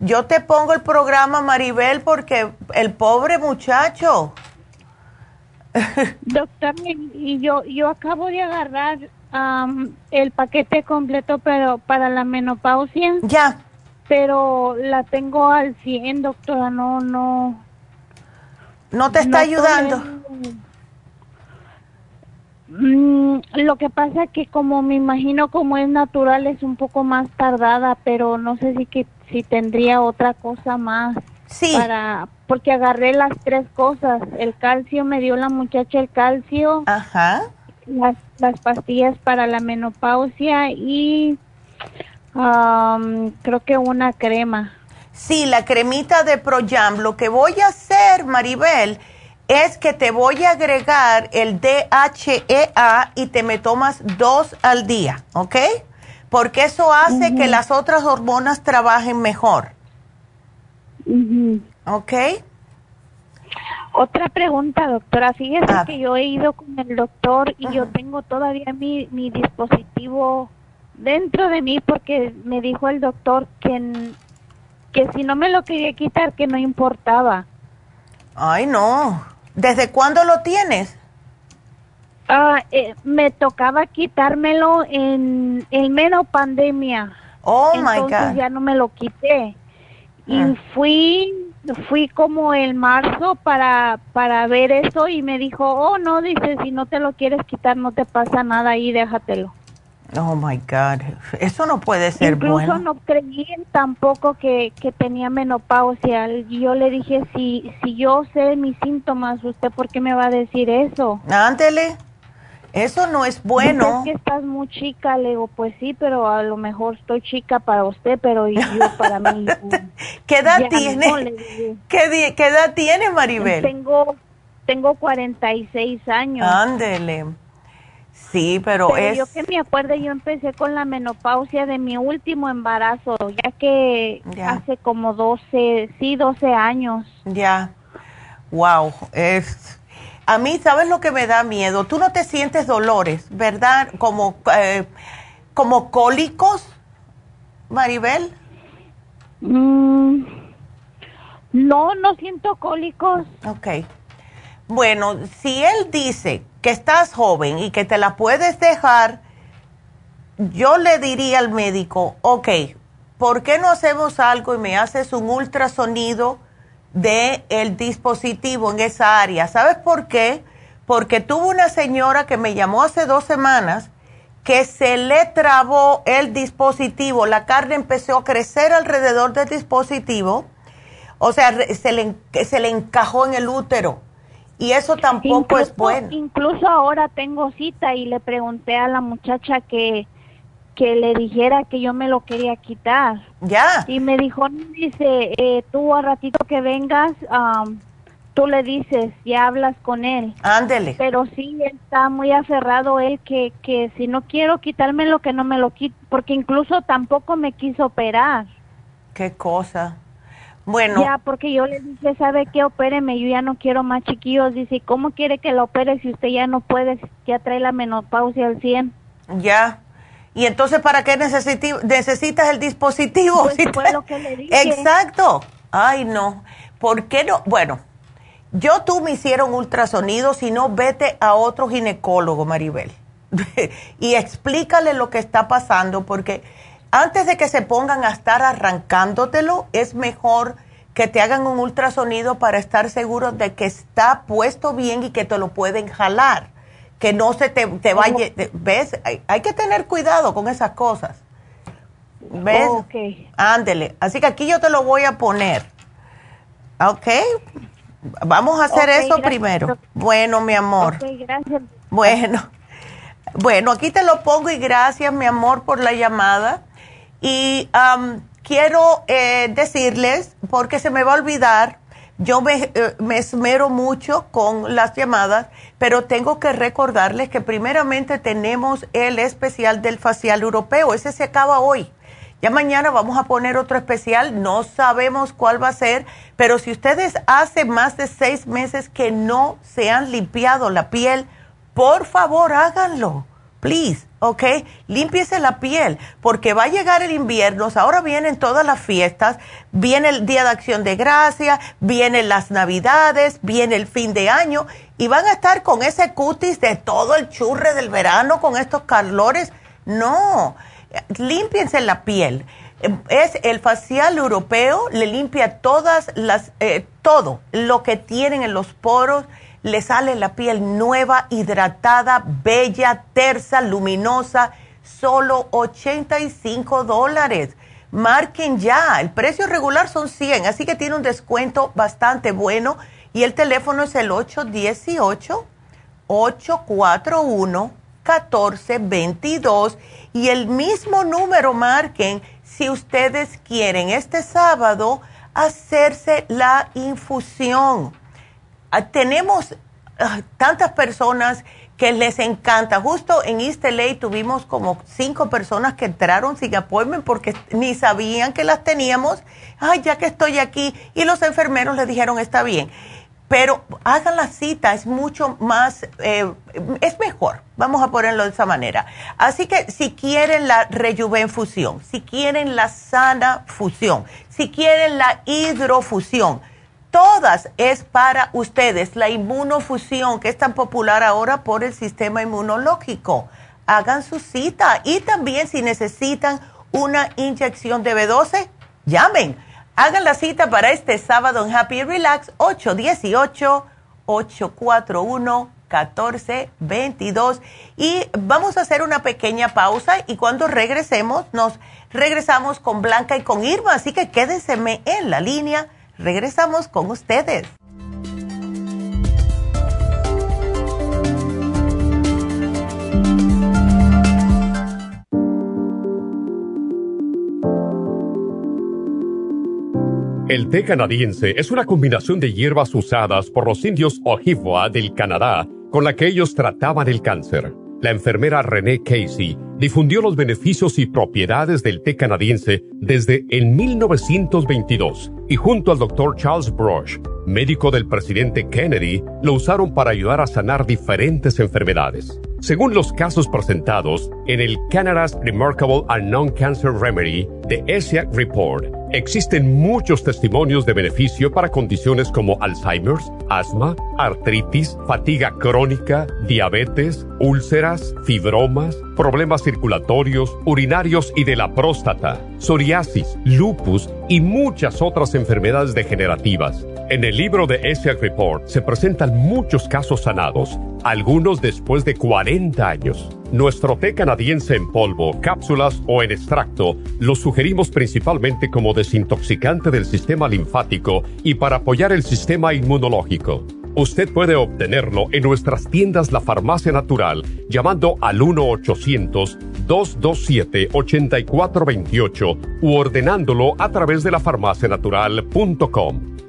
Yo te pongo el programa, Maribel, porque el pobre muchacho. Doctor, y yo, yo acabo de agarrar el paquete completo, pero para la menopausia. Ya. Pero la tengo al 100, doctora, no, no. ¿No te está ayudando? Mm, lo que pasa que como me imagino como es natural es un poco más tardada, pero no sé si que si tendría otra cosa más. Sí. Para porque agarré las tres cosas, el calcio me dio la muchacha el calcio. Ajá. Las, las pastillas para la menopausia y creo que una crema. Sí, la cremita de Projam. Lo que voy a hacer, Maribel, es que te voy a agregar el DHEA y te me tomas dos al día, ¿ok? Porque eso hace que las otras hormonas trabajen mejor. ¿Ok? Otra pregunta, doctora. Fíjese ah. que yo he ido con el doctor y yo tengo todavía mi, mi dispositivo dentro de mí porque me dijo el doctor que, que si no me lo quería quitar, que no importaba. Ay, no. ¿Desde cuándo lo tienes? Ah, eh, me tocaba quitármelo en el menos pandemia. Oh my God. ya no me lo quité. Y ah. fui fui como el marzo para para ver eso y me dijo, "Oh, no, dice, si no te lo quieres quitar no te pasa nada ahí, déjatelo." Oh my God, eso no puede ser Incluso bueno. no creí tampoco que, que tenía menopausia. Yo le dije, si, si yo sé mis síntomas, ¿usted por qué me va a decir eso? Ándele. Eso no es bueno. Es que estás muy chica, le digo, pues sí, pero a lo mejor estoy chica para usted, pero yo para mí. ¿Qué edad tiene? ¿Qué, ¿Qué, edad tiene Maribel? Tengo, tengo 46 años. Ándele. Sí, pero, es... Yo que me acuerdo, yo empecé con la menopausia de mi último embarazo, ya que hace como 12, sí, 12 años. Ya. Wow, es a mí, ¿sabes lo que me da miedo? Tú no te sientes dolores, ¿verdad? Como, eh, como cólicos, Maribel. Mm, no, no siento cólicos. Ok. Bueno, si él dice que estás joven y que te la puedes dejar, yo le diría al médico, ok, ¿por qué no hacemos algo y me haces un ultrasonido? de el dispositivo en esa área. ¿Sabes por qué? Porque tuvo una señora que me llamó hace dos semanas que se le trabó el dispositivo, la carne empezó a crecer alrededor del dispositivo, o sea, se le, se le encajó en el útero. Y eso tampoco es bueno. Incluso ahora tengo cita y le pregunté a la muchacha que, que le dijera que yo me lo quería quitar. Ya. Y me dijo, dice, eh, tú a ratito que vengas, tú le dices y hablas con él. Ándele. Pero sí está muy aferrado él que, que si no quiero quitármelo, que no me lo quite, porque incluso tampoco me quiso operar. Qué cosa. Bueno. Ya, porque yo le dije, ¿sabe qué? Opéreme, yo ya no quiero más chiquillos. Dice, ¿cómo quiere que lo opere si usted ya no puede, ya trae la menopausia al 100? Ya. Y entonces, ¿para qué necesitas el dispositivo? Pues lo que le dije. Exacto. Ay, no. ¿Por qué no? Bueno, yo tú me hicieron ultrasonido, si no, vete a otro ginecólogo, Maribel. y explícale lo que está pasando, porque antes de que se pongan a estar arrancándotelo, es mejor que te hagan un ultrasonido para estar seguro de que está puesto bien y que te lo pueden jalar que no se te, te vaya, ¿ves? Hay, que tener cuidado con esas cosas. ¿Ves? Ándele. Así que aquí yo te lo voy a poner. ¿Ok? Vamos a hacer eso primero. Bueno, mi amor. Gracias. Bueno. Bueno, aquí te lo pongo y gracias, mi amor, por la llamada. Y quiero eh, decirles, porque se me va a olvidar, yo me, eh, me, esmero mucho con las llamadas, pero tengo que recordarles que primeramente tenemos el especial del facial europeo. Ese se acaba hoy. Ya mañana vamos a poner otro especial. No sabemos cuál va a ser, pero si ustedes hace más de seis meses que no se han limpiado la piel, por favor háganlo. Please ¿ok? Límpiese la piel, porque va a llegar el invierno, ahora vienen todas las fiestas, viene el Día de Acción de Gracia, vienen las Navidades, viene el fin de año, y van a estar con ese cutis de todo el churre del verano, con estos calores. No, límpiense la piel. Es el facial europeo, le limpia todas las, eh, todo lo que tienen en los poros le sale la piel nueva, hidratada, bella, tersa, luminosa, solo 85 dólares. Marquen ya, el precio regular son 100, así que tiene un descuento bastante bueno. Y el teléfono es el 818-841-1422 y el mismo número marquen si ustedes quieren este sábado hacerse la infusión tenemos ah, tantas personas que les encanta. Justo en East LA tuvimos como cinco personas que entraron sin appointment porque ni sabían que las teníamos. Ay, ya que estoy aquí. Y los enfermeros les dijeron, está bien. Pero hagan la cita, es mucho más, eh, es mejor, vamos a ponerlo de esa manera. Así que si quieren la rejuven fusión, si quieren la sana fusión, si quieren la hidrofusión, Todas es para ustedes. La inmunofusión, que es tan popular ahora por el sistema inmunológico. Hagan su cita y también si necesitan una inyección de B12, llamen. Hagan la cita para este sábado en Happy Relax 818-841-1422. Y vamos a hacer una pequeña pausa y cuando regresemos, nos regresamos con Blanca y con Irma. Así que quédense en la línea Regresamos con ustedes. El té canadiense es una combinación de hierbas usadas por los indios Ojibwa del Canadá con la que ellos trataban el cáncer. La enfermera Renee Casey difundió los beneficios y propiedades del té canadiense desde el 1922 y junto al doctor Charles Brush, médico del presidente Kennedy, lo usaron para ayudar a sanar diferentes enfermedades. Según los casos presentados en el Canada's Remarkable and Non-Cancer Remedy de ESIAC Report, existen muchos testimonios de beneficio para condiciones como Alzheimer's, asma, artritis, fatiga crónica, diabetes, úlceras, fibromas, problemas circulatorios, urinarios y de la próstata, psoriasis, lupus y muchas otras enfermedades degenerativas. En el libro de ESIAC Report se presentan muchos casos sanados, algunos después de 40 años. Nuestro té canadiense en polvo, cápsulas o en extracto lo sugerimos principalmente como desintoxicante del sistema linfático y para apoyar el sistema inmunológico. Usted puede obtenerlo en nuestras tiendas La Farmacia Natural llamando al 1-800-227-8428 u ordenándolo a través de lafarmacianatural.com.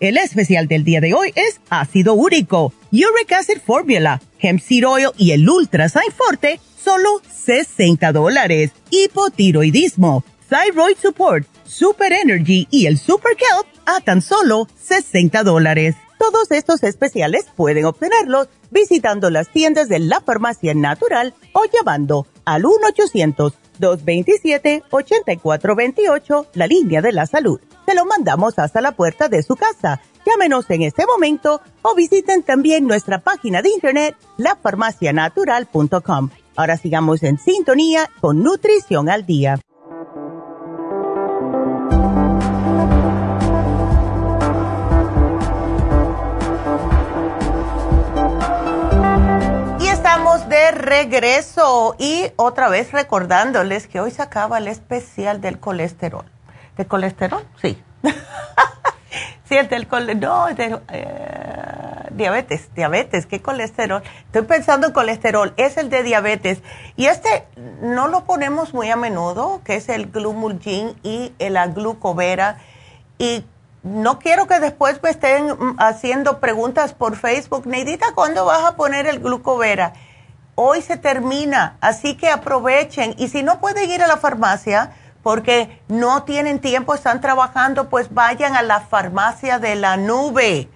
El especial del día de hoy es ácido úrico, uric acid formula, hemp seed oil y el ultra Forte, solo 60 dólares. Hipotiroidismo, thyroid support, super energy y el super kelp a tan solo 60 dólares. Todos estos especiales pueden obtenerlos visitando las tiendas de la farmacia natural o llamando al 1-800-227-8428, la línea de la salud. Se lo mandamos hasta la puerta de su casa. Llámenos en este momento o visiten también nuestra página de internet, lafarmacianatural.com. Ahora sigamos en sintonía con Nutrición al Día. de regreso y otra vez recordándoles que hoy se acaba el especial del colesterol. ¿De colesterol? Sí. sí, el del colesterol. No, de, eh, diabetes, diabetes, ¿qué colesterol? Estoy pensando en colesterol, es el de diabetes. Y este no lo ponemos muy a menudo, que es el glumulgin y la glucovera. Y no quiero que después me estén mm, haciendo preguntas por Facebook. Neidita, ¿cuándo vas a poner el glucovera? hoy se termina, así que aprovechen. Y si no pueden ir a la farmacia porque no tienen tiempo, están trabajando, pues vayan a la farmacia de la nube.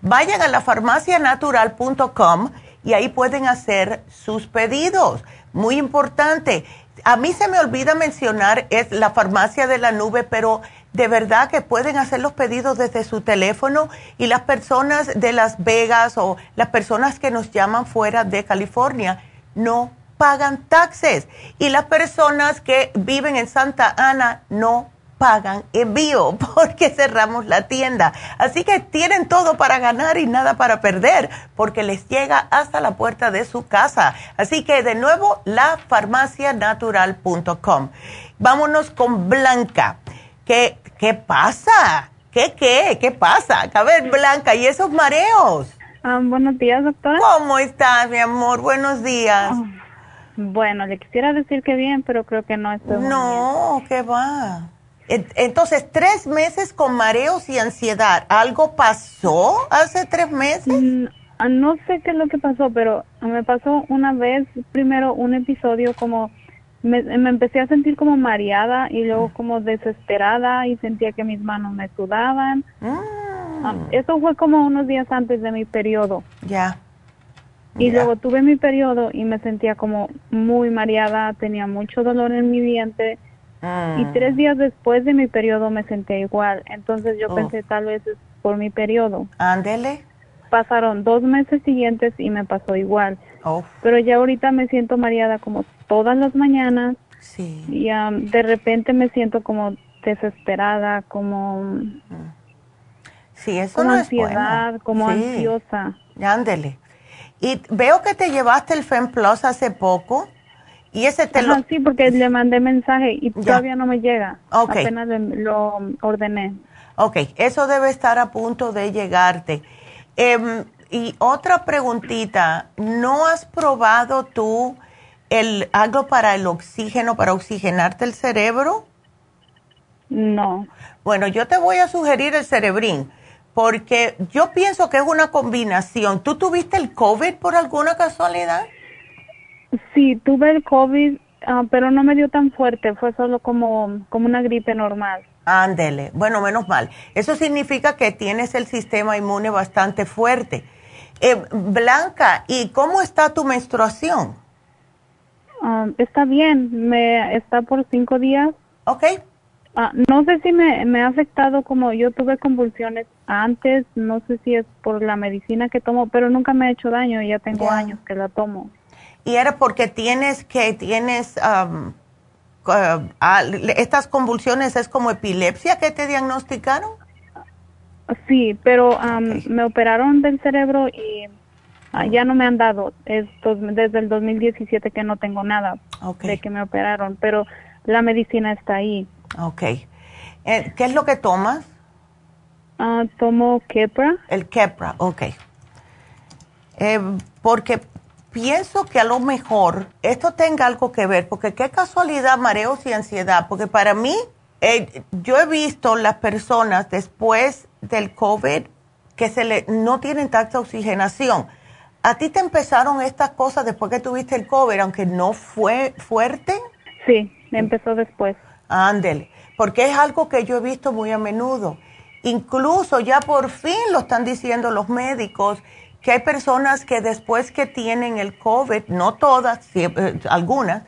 Vayan a la farmacianatural.com y ahí pueden hacer sus pedidos. Muy importante. A mí se me olvida mencionar es la farmacia de la nube, pero de verdad que pueden hacer los pedidos desde su teléfono y las personas de Las Vegas o las personas que nos llaman fuera de California no pagan taxes y las personas que viven en Santa Ana no pagan envío porque cerramos la tienda. Así que tienen todo para ganar y nada para perder porque les llega hasta la puerta de su casa. Así que de nuevo, lafarmacianatural.com. Vámonos con Blanca. ¿Qué, qué pasa? ¿Qué, qué? ¿Qué pasa? A ver, Blanca, ¿y esos mareos? Ah, buenos días, doctora. ¿Cómo estás, mi amor? Buenos días. Ah, bueno, le quisiera decir que bien, pero creo que no estoy No, ¿qué va? Entonces, tres meses con mareos y ansiedad. ¿Algo pasó hace tres meses? Mm, ah, no sé qué es lo que pasó, pero me pasó una vez, primero un episodio como me, empecé a sentir como mareada y luego como desesperada y sentía que mis manos me sudaban. Ah, eso fue como unos días antes de mi periodo. Ya. Y luego tuve mi periodo y me sentía como muy mareada, tenía mucho dolor en mi diente. Y ah. tres días después de mi periodo me sentía igual. Entonces yo oh. pensé tal vez es por mi periodo. Ándele. Pasaron dos meses siguientes y me pasó igual. Oh. Pero ya ahorita me siento mareada como todas las mañanas. Sí. Y de repente me siento como desesperada, como... Mm. Sí, eso como no ansiedad, es bueno. como Sí. ansiosa. Ándele. Y veo que te llevaste el FemPlus hace poco. Y ese te Ajá, lo... sí, porque le mandé mensaje y todavía no me llega. Ok. Apenas lo ordené. Ok, eso debe estar a punto de llegarte. Em, y otra preguntita, ¿no has probado tú el algo para el oxígeno, para oxigenarte el cerebro? No. Bueno, yo te voy a sugerir el cerebrín, porque yo pienso que es una combinación. ¿Tú tuviste el COVID por alguna casualidad? Sí, tuve el COVID, ah, pero no me dio tan fuerte, fue solo como, como una gripe normal. Ándele, bueno, menos mal. Eso significa que tienes el sistema inmune bastante fuerte. Eh, Blanca, ¿y cómo está tu menstruación? Ah, está bien, me está por cinco días. Ok. Ah, no sé si me, me ha afectado como yo tuve convulsiones antes, no sé si es por la medicina que tomo, pero nunca me ha hecho daño, ya tengo años que la tomo. Y era porque tienes que, tienes, ah, estas convulsiones es como epilepsia que te diagnosticaron. Sí, pero am, me operaron del cerebro y ah, ya no me han dado. Es dos- desde el 2017 que no tengo nada de que me operaron, pero la medicina está ahí. Ok. Eh, ¿Qué es lo que tomas? Ah, tomo Kepra. El Kepra, ok. Eh, porque pienso que a lo mejor esto tenga algo que ver, porque qué casualidad, mareos y ansiedad, porque para mí, eh, yo he visto las personas después del COVID que se le, no tienen tanta oxigenación. ¿A ti te empezaron estas cosas después que tuviste el COVID, aunque no fue fuerte? Sí, empezó después. Ándele, porque es algo que yo he visto muy a menudo. Incluso ya por fin lo están diciendo los médicos, que hay personas que después que tienen el COVID, no todas, eh, algunas,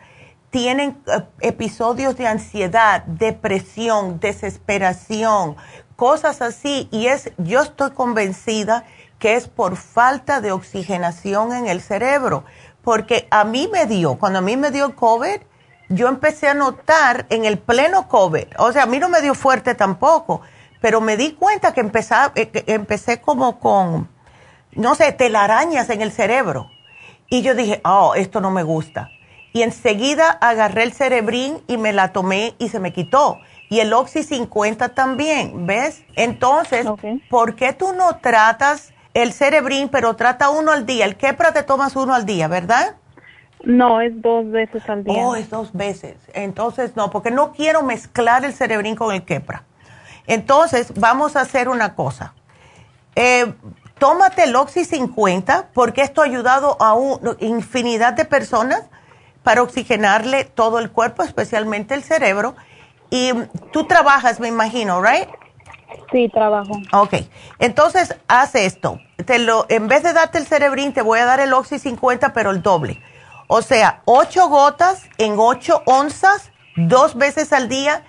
tienen eh, episodios de ansiedad, depresión, desesperación, cosas así. Y es, yo estoy convencida que es por falta de oxigenación en el cerebro. Porque a mí me dio, cuando a mí me dio COVID, yo empecé a notar en el pleno COVID, o sea, a mí no me dio fuerte tampoco, pero me di cuenta que, empezaba, eh, que empecé como con, no sé, telarañas en el cerebro. Y yo dije, oh, esto no me gusta. Y enseguida agarré el cerebrín y me la tomé y se me quitó. Y el Oxy 50 también, ¿ves? Entonces, ¿por qué tú no tratas el cerebrín, pero trata uno al día? El Kepra te tomas uno al día, ¿verdad? No, es dos veces al día. Oh, es dos veces. Entonces, no, porque no quiero mezclar el cerebrín con el quepra. Entonces, vamos a hacer una cosa. Eh, tómate el Oxy 50 porque esto ha ayudado a un- infinidad de personas para oxigenarle todo el cuerpo, especialmente el cerebro. Y tú trabajas, me imagino, ¿right? Sí, trabajo. Ok, entonces haz esto. Te lo, en vez de darte el cerebrín, te voy a dar el Oxy 50, pero el doble. O sea, 8 gotas en 8 onzas, dos veces al día.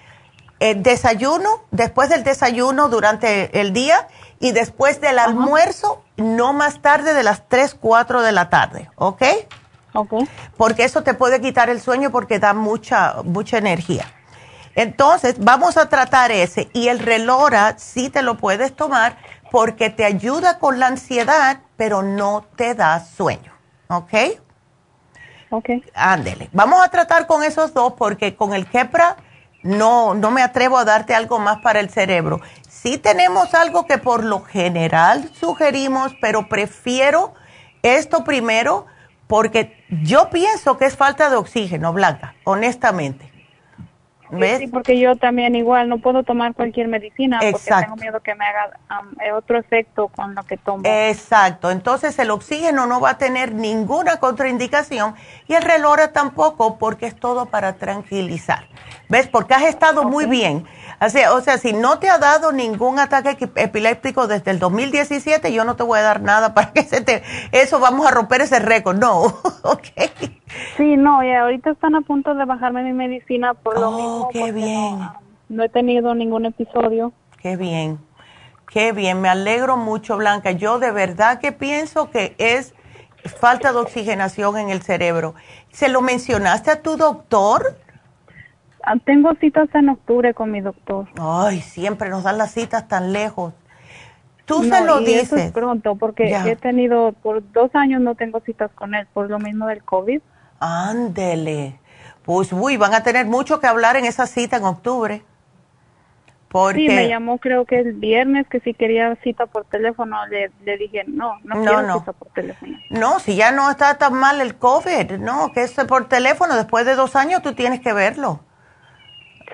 El desayuno, después del desayuno durante el día y después del almuerzo, no más tarde de las 3, 4 de la tarde, ¿ok? Ok. Porque eso te puede quitar el sueño porque da mucha, mucha energía. Entonces, vamos a tratar ese. Y el relora sí te lo puedes tomar porque te ayuda con la ansiedad, pero no te da sueño. ¿Ok? Ok. Ándele. Vamos a tratar con esos dos porque con el Kepra no, no me atrevo a darte algo más para el cerebro. Sí tenemos algo que por lo general sugerimos, pero prefiero esto primero porque yo pienso que es falta de oxígeno, Blanca, honestamente. ¿Ves? Sí, porque yo también igual no puedo tomar cualquier medicina porque Exacto. tengo miedo que me haga eh, otro efecto con lo que tomo. Exacto, entonces el oxígeno no va a tener ninguna contraindicación y el relora tampoco porque es todo para tranquilizar. ¿Ves? Porque has estado muy bien. O sea, o sea, si no te ha dado ningún ataque epiléptico desde el 2017, yo no te voy a dar nada para que se te... Eso vamos a romper ese récord, no. ok. Sí, no, y ahorita están a punto de bajarme mi medicina por lo mismo. Oh, qué porque bien. No, no he tenido ningún episodio. Qué bien, qué bien, me alegro mucho, Blanca. Yo de verdad que pienso que es falta de oxigenación en el cerebro. ¿Se lo mencionaste a tu doctor? Ah, Tengo citas en octubre con mi doctor. Ay, siempre nos dan las citas tan lejos. Tú se lo dices. Eso pronto, porque he tenido, por dos años no tengo citas con él, por lo mismo del COVID. Ándele. Pues, uy, van a tener mucho que hablar en esa cita en octubre. Porque... Sí, me llamó creo que el viernes que si quería cita por teléfono, le, dije, no, no, quiero cita por teléfono. No, si ya no está tan mal el COVID, no, que es por teléfono, después de dos años tú tienes que verlo.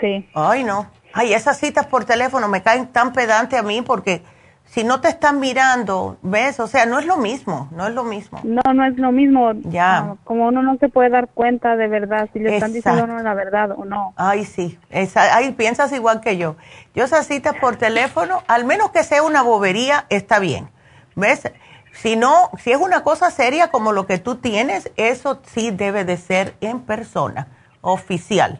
Sí. Ay, no. Ay, esas citas por teléfono me caen tan pedante a mí porque si no te están mirando, ¿ves? O sea, no es lo mismo, no es lo mismo. No, no es lo mismo. Ya. como uno no se puede dar cuenta de verdad si le están diciendo no la verdad o no. Ay, sí. Esa, ay, piensas igual que yo. Yo esas citas por teléfono, al menos que sea una bobería, está bien. ¿Ves? Si no, si es una cosa seria como lo que tú tienes, eso sí debe de ser en persona, oficial.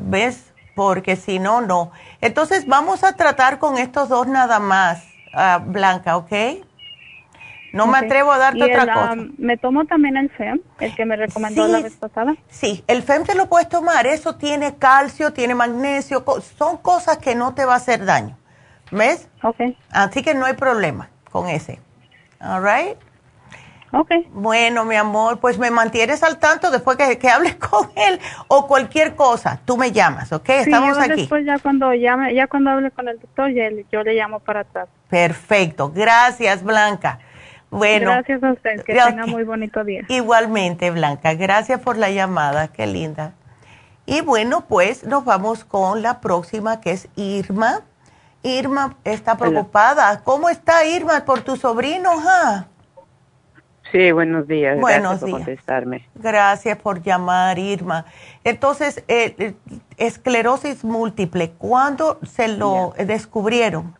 ¿Ves? Porque si no, no. Entonces vamos a tratar con estos dos nada más Blanca, ¿ok? No me atrevo a darte otra cosa. Um, ¿Me tomo también el FEM, el que me recomendó la vez pasada? Sí, el FEM te lo puedes tomar. Eso tiene calcio, tiene magnesio, son cosas que no te va a hacer daño. ¿Ves? Ok. Así que no hay problema con ese. All right? Ok. Bueno, mi amor, pues me mantienes al tanto después que, que hables con él o cualquier cosa. Tú me llamas, ¿ok? Estamos aquí. Después ya cuando llame, ya cuando hable con el doctor, yo le llamo para atrás. Perfecto. Gracias, Blanca. Bueno. Gracias a usted. Que tenga muy bonito día. Igualmente, Blanca. Gracias por la llamada. Qué linda. Y bueno, pues nos vamos con la próxima, que es Irma. Irma está preocupada. ¿Cómo está Irma por tu sobrino? Ja? Sí, buenos días. Gracias por contestarme. Gracias por llamar, Irma. Entonces, eh, eh, esclerosis múltiple, ¿cuándo se lo descubrieron?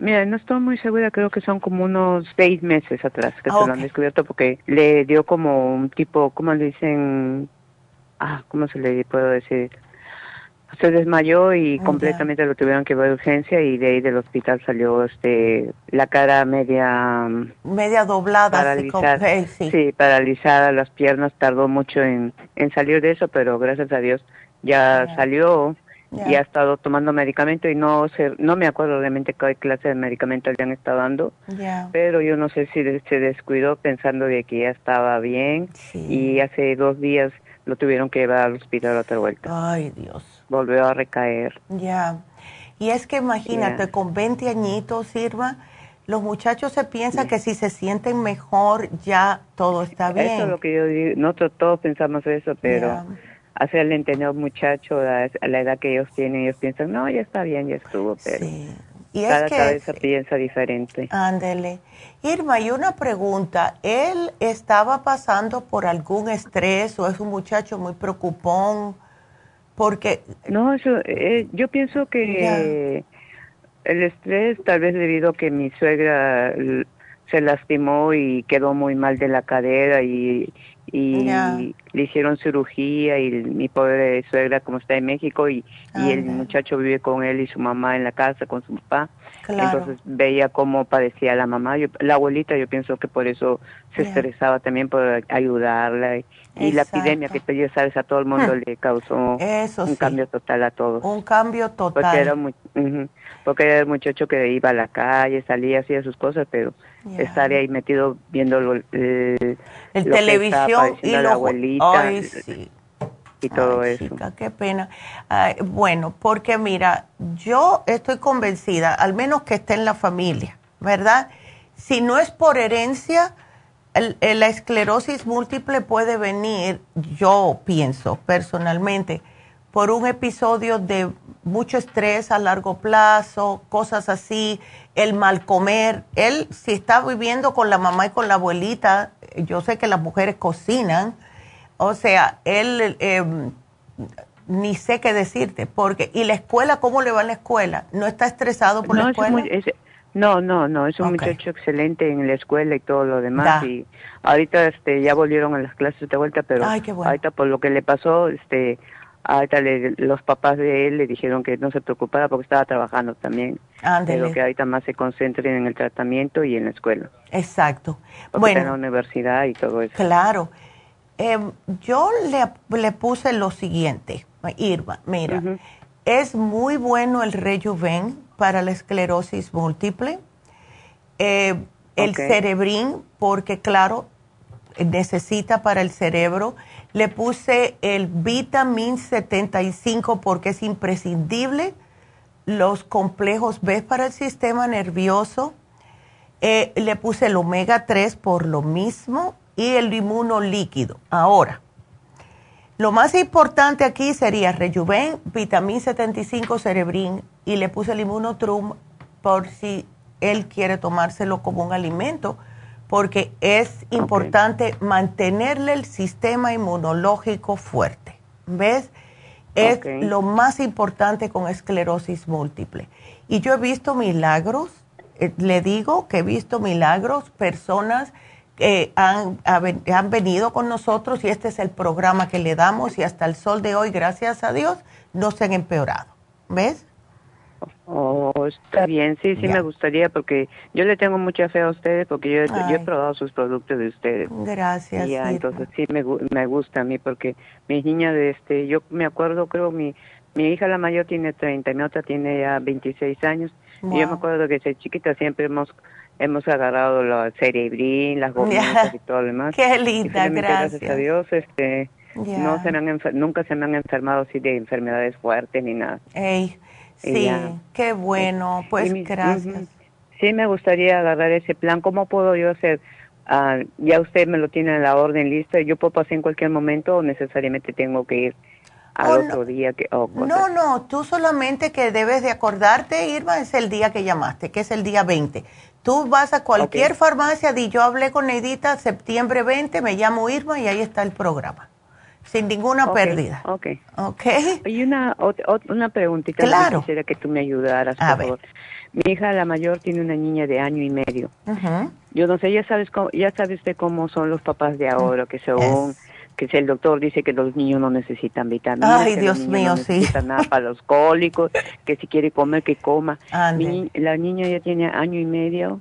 mira, no estoy muy segura, creo que son como unos seis meses atrás que se lo han descubierto porque le dio como un tipo, ¿cómo le dicen? Ah, ¿cómo se le puedo decir? Se desmayó y completamente lo tuvieron que ver a urgencia y de ahí del hospital salió este la cara media media doblada paralizada. sí. paralizada las piernas tardó mucho en, en salir de eso pero gracias a Dios ya salió y ha estado tomando medicamento y no sé no me acuerdo realmente qué clase de medicamento le han estado dando pero yo no sé si se descuidó pensando de que ya estaba bien y hace dos días lo tuvieron que llevar al hospital otra vuelta. Ay Dios volvió a recaer. Ya. Y es que imagínate, con 20 añitos, Irma, los muchachos se piensan que si se sienten mejor, ya todo está bien. Eso es lo que yo digo. Nosotros todos pensamos eso, pero hacerle entender a un muchacho a la edad que ellos tienen, ellos piensan, no, ya está bien, ya estuvo, pero sí. y cada cabeza piensa diferente. Ándele. Irma, y una pregunta, ¿él estaba pasando por algún estrés o es un muchacho muy preocupón? Porque... No, eso, eh, yo pienso que el estrés tal vez debido a que mi suegra se lastimó y quedó muy mal de la cadera y, y le hicieron cirugía y mi pobre suegra como está en México y, y el muchacho vive con él y su mamá en la casa con su papá. Entonces veía cómo padecía la mamá. Yo, la abuelita yo pienso que por eso se estresaba también por ayudarla. Y, la epidemia que ya sabes a todo el mundo hmm. le causó un cambio total a todos. Un cambio total. Porque era, muy, porque era el muchacho que iba a la calle, salía, hacía sus cosas, pero estar ahí metido viendo el, el televisión y la abuelita y todo eso. qué pena. bueno, porque mira, yo estoy convencida, al menos que esté en la familia, ¿verdad? Si no es por herencia, la esclerosis múltiple puede venir, yo pienso personalmente, por un episodio de mucho estrés a largo plazo, cosas así, el mal comer. Él, si está viviendo con la mamá y con la abuelita, yo sé que las mujeres cocinan, o sea, él em, ni sé qué decirte, porque, ¿y la escuela cómo le va en la escuela? ¿No está estresado por la escuela? no, no, no, es un muchacho excelente en la escuela y todo lo demás. Y ahorita este, ya volvieron a las clases de vuelta, pero ahorita por lo que le pasó, este, ahorita los papás de él le dijeron que no se preocupara porque estaba trabajando también. Pero que ahorita más se concentren en el tratamiento y en la escuela. Exacto. Porque bueno. en la universidad y todo eso. Claro. Em, yo le, le, puse lo siguiente, Irma, mira, es muy bueno el rejuven para la esclerosis múltiple eh, el cerebrín, porque claro, necesita para el cerebro. Le puse el vitamin 75 porque es imprescindible. Los complejos B para el sistema nervioso. Eh, le puse el omega 3 por lo mismo y el inmuno líquido. Ahora, lo más importante aquí sería Rejuven, vitamin 75, cerebrín y le puse el inmunotrum por si él quiere tomárselo como un alimento porque es importante mantenerle el sistema inmunológico fuerte. ¿Ves? Es lo más importante con esclerosis múltiple. Y yo he visto milagros, eh, le digo que he visto milagros, personas que han, han venido con nosotros y este es el programa que le damos y hasta el sol de hoy, gracias a Dios, no se han empeorado. ¿Ves? Oh, está bien, sí, sí me gustaría porque yo le tengo mucha fe a ustedes porque yo, he probado sus productos de ustedes. Gracias. Ya, entonces sí me, me gusta a mí porque mi niña de este, yo me acuerdo, creo mi mi hija la mayor tiene 30, mi otra tiene ya 26 años. Y yo me acuerdo que desde chiquita siempre hemos hemos agarrado la cerebrín, las gomitas y todo lo demás. Qué linda, gracias. Gracias a Dios, este, no se han nunca se me han enfermado así de enfermedades fuertes ni nada. Ey, Sí, qué bueno, pues gracias. Sí, me gustaría agarrar ese plan. ¿Cómo puedo yo hacer? Ah, ya usted me lo tiene en la orden lista. ¿Yo puedo pasar en cualquier momento o necesariamente tengo que ir al oh, otro día? Que, no, no, tú solamente que debes de acordarte, Irma, es el día que llamaste, que es el día 20. Tú vas a cualquier farmacia, di yo hablé con Neidita septiembre 20, me llamo Irma y ahí está el programa sin ninguna pérdida. Ok. Ok. Y una, una preguntita. Claro. Quisiera que tú me ayudaras, por favor. Mi hija, la mayor, tiene una niña de año y medio. Yo no sé, ya sabes cómo, ya sabes de cómo son los papás de ahora, que según que si el doctor dice que los niños no necesitan vitaminas, Ay, Dios mío, no sí. necesitan nada para los cólicos, que si quiere comer que coma. la niña ya tiene año y medio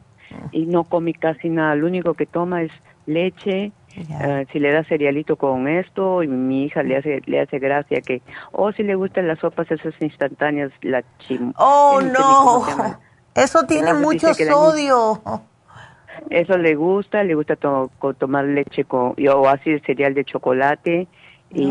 y no come casi nada. Lo único que toma es leche, eh, si le da cerealito con esto y mi hija le hace le hace gracia que o oh, si le gustan las sopas esas instantáneas la chim oh no eso tiene mucho sodio eso le gusta le gusta tomar leche con o así cereal de chocolate y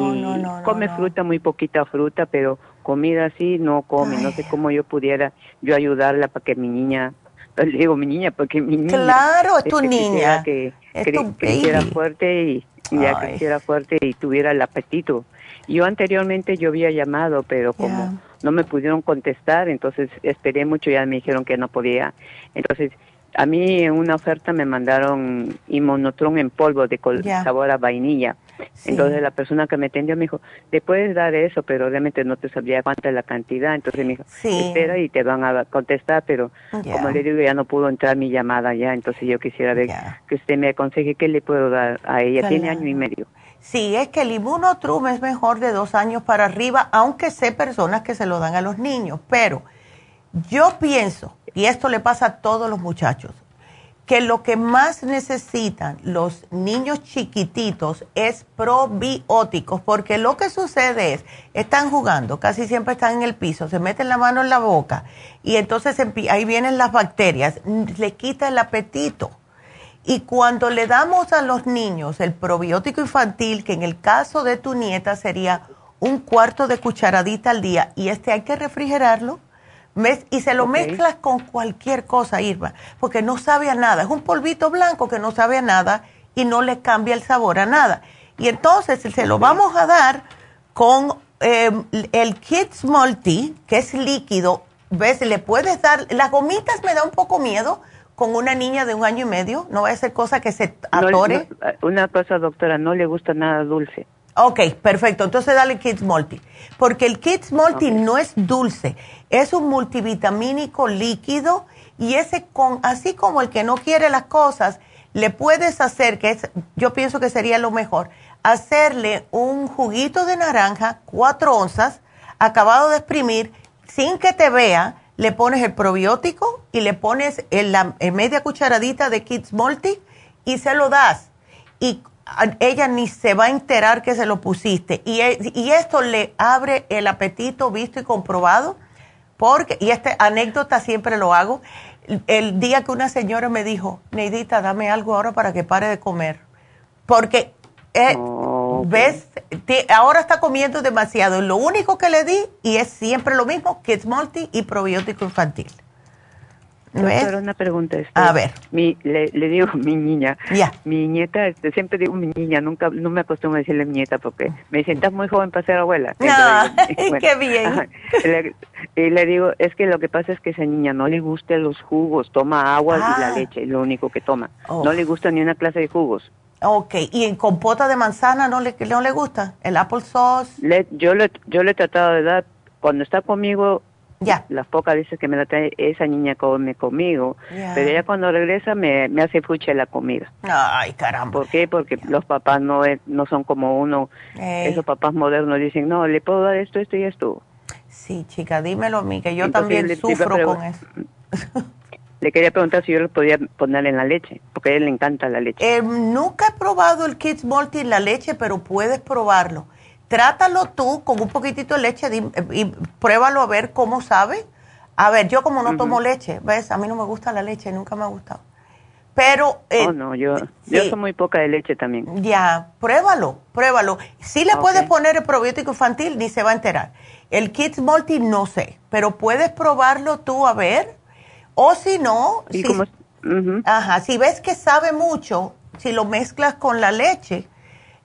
come fruta muy poquita fruta pero comida así no come. No sé cómo yo pudiera yo ayudarla para que mi niña le digo mi niña porque mi niña claro es tu niña. que, que, fuerte y, ya que fuerte y tuviera el apetito. Yo anteriormente yo había llamado pero como no me pudieron contestar entonces esperé mucho ya me dijeron que no podía. Entonces a mí en una oferta me mandaron inmunotron en polvo de sabor a vainilla. Entonces la persona que me atendió me dijo, te puedes dar eso, pero realmente no te sabría cuánta es la cantidad. Entonces me dijo, espera y te van a contestar, pero como le digo, ya no pudo entrar mi llamada ya. Entonces yo quisiera ver que usted me aconseje qué le puedo dar a ella. Tiene año y medio. Sí, es que el inmunotrum es mejor de dos años para arriba, aunque sé personas que se lo dan a los niños, pero yo pienso y esto le pasa a todos los muchachos, que lo que más necesitan los niños chiquititos es probióticos, porque lo que sucede es, están jugando, casi siempre están en el piso, se meten la mano en la boca y entonces ahí vienen las bacterias, le quita el apetito. Y cuando le damos a los niños el probiótico infantil, que en el caso de tu nieta sería un cuarto de cucharadita al día, y este hay que refrigerarlo, y se lo mezclas con cualquier cosa, Irma, porque no sabe a nada. Es un polvito blanco que no sabe a nada y no le cambia el sabor a nada. Y entonces se lo vamos a dar con em, el Kids Multi, que es líquido. ¿Ves? Le puedes dar. Las gomitas me da un poco miedo con una niña de un año y medio. No va a ser cosa que se atore. una cosa, doctora, no le gusta nada dulce. Ok, perfecto. Entonces dale Kids Multi. Porque el Kids Multi no es dulce, es un multivitamínico líquido y ese con, así como el que no quiere las cosas, le puedes hacer, que es, yo pienso que sería lo mejor, hacerle un juguito de naranja, cuatro onzas, acabado de exprimir, sin que te vea, le pones el probiótico y le pones en la media cucharadita de Kids Multi y se lo das. Y ella ni se va a enterar que se lo pusiste. Y, e, y esto le abre el apetito visto y comprobado, porque, y esta anécdota siempre lo hago, el día que una señora me dijo, Neidita, dame algo ahora para que pare de comer. Porque, eh, ¿ves? ahora está comiendo demasiado. Lo único que le di, y es siempre lo mismo, Kids Multi y probiótico infantil. Doctora, una pregunta. Este, a ver. Mi, le, digo mi niña. Ya. Mi nieta, este, siempre digo mi niña, nunca no me acostumbro a decirle mi nieta porque me dicen, estás muy joven para ser abuela. No, qué bien. y le digo, es que lo que pasa es que esa niña no le gusta los jugos, toma agua y la ah. leche, es lo único que toma. No le gusta ni una clase de jugos. Ok, ¿y en compota de manzana no le, no le gusta? ¿El apple sauce? yo, le, yo le he tratado de dar, cuando está conmigo ya. Las pocas veces que me la trae, esa niña come conmigo. Pero ella cuando regresa me, me hace fuche la comida. Ay, caramba. ¿Por qué? Porque los papás no, no son como uno. Esos papás modernos dicen, no, le puedo dar esto, esto y esto. Sí, chica, dímelo a mí, que yo también sufro con eso. Le quería preguntar si yo lo podía poner en la leche, porque a él le encanta la leche. Eh, nunca he probado el Kids Multi en la leche, pero puedes probarlo trátalo tú con un poquitito de leche y, pruébalo a ver cómo sabe. A ver, yo como no tomo leche, ¿ves? A mí no me gusta la leche, nunca me ha gustado. Pero... Eh, oh, no, yo, yo soy muy poca de leche también. Ya, pruébalo, pruébalo. Si le puedes poner el probiótico infantil, ni se va a enterar. El Kids Multi no sé, pero puedes probarlo tú a ver. O si no, si, ajá, si ves que sabe mucho, si lo mezclas con la leche,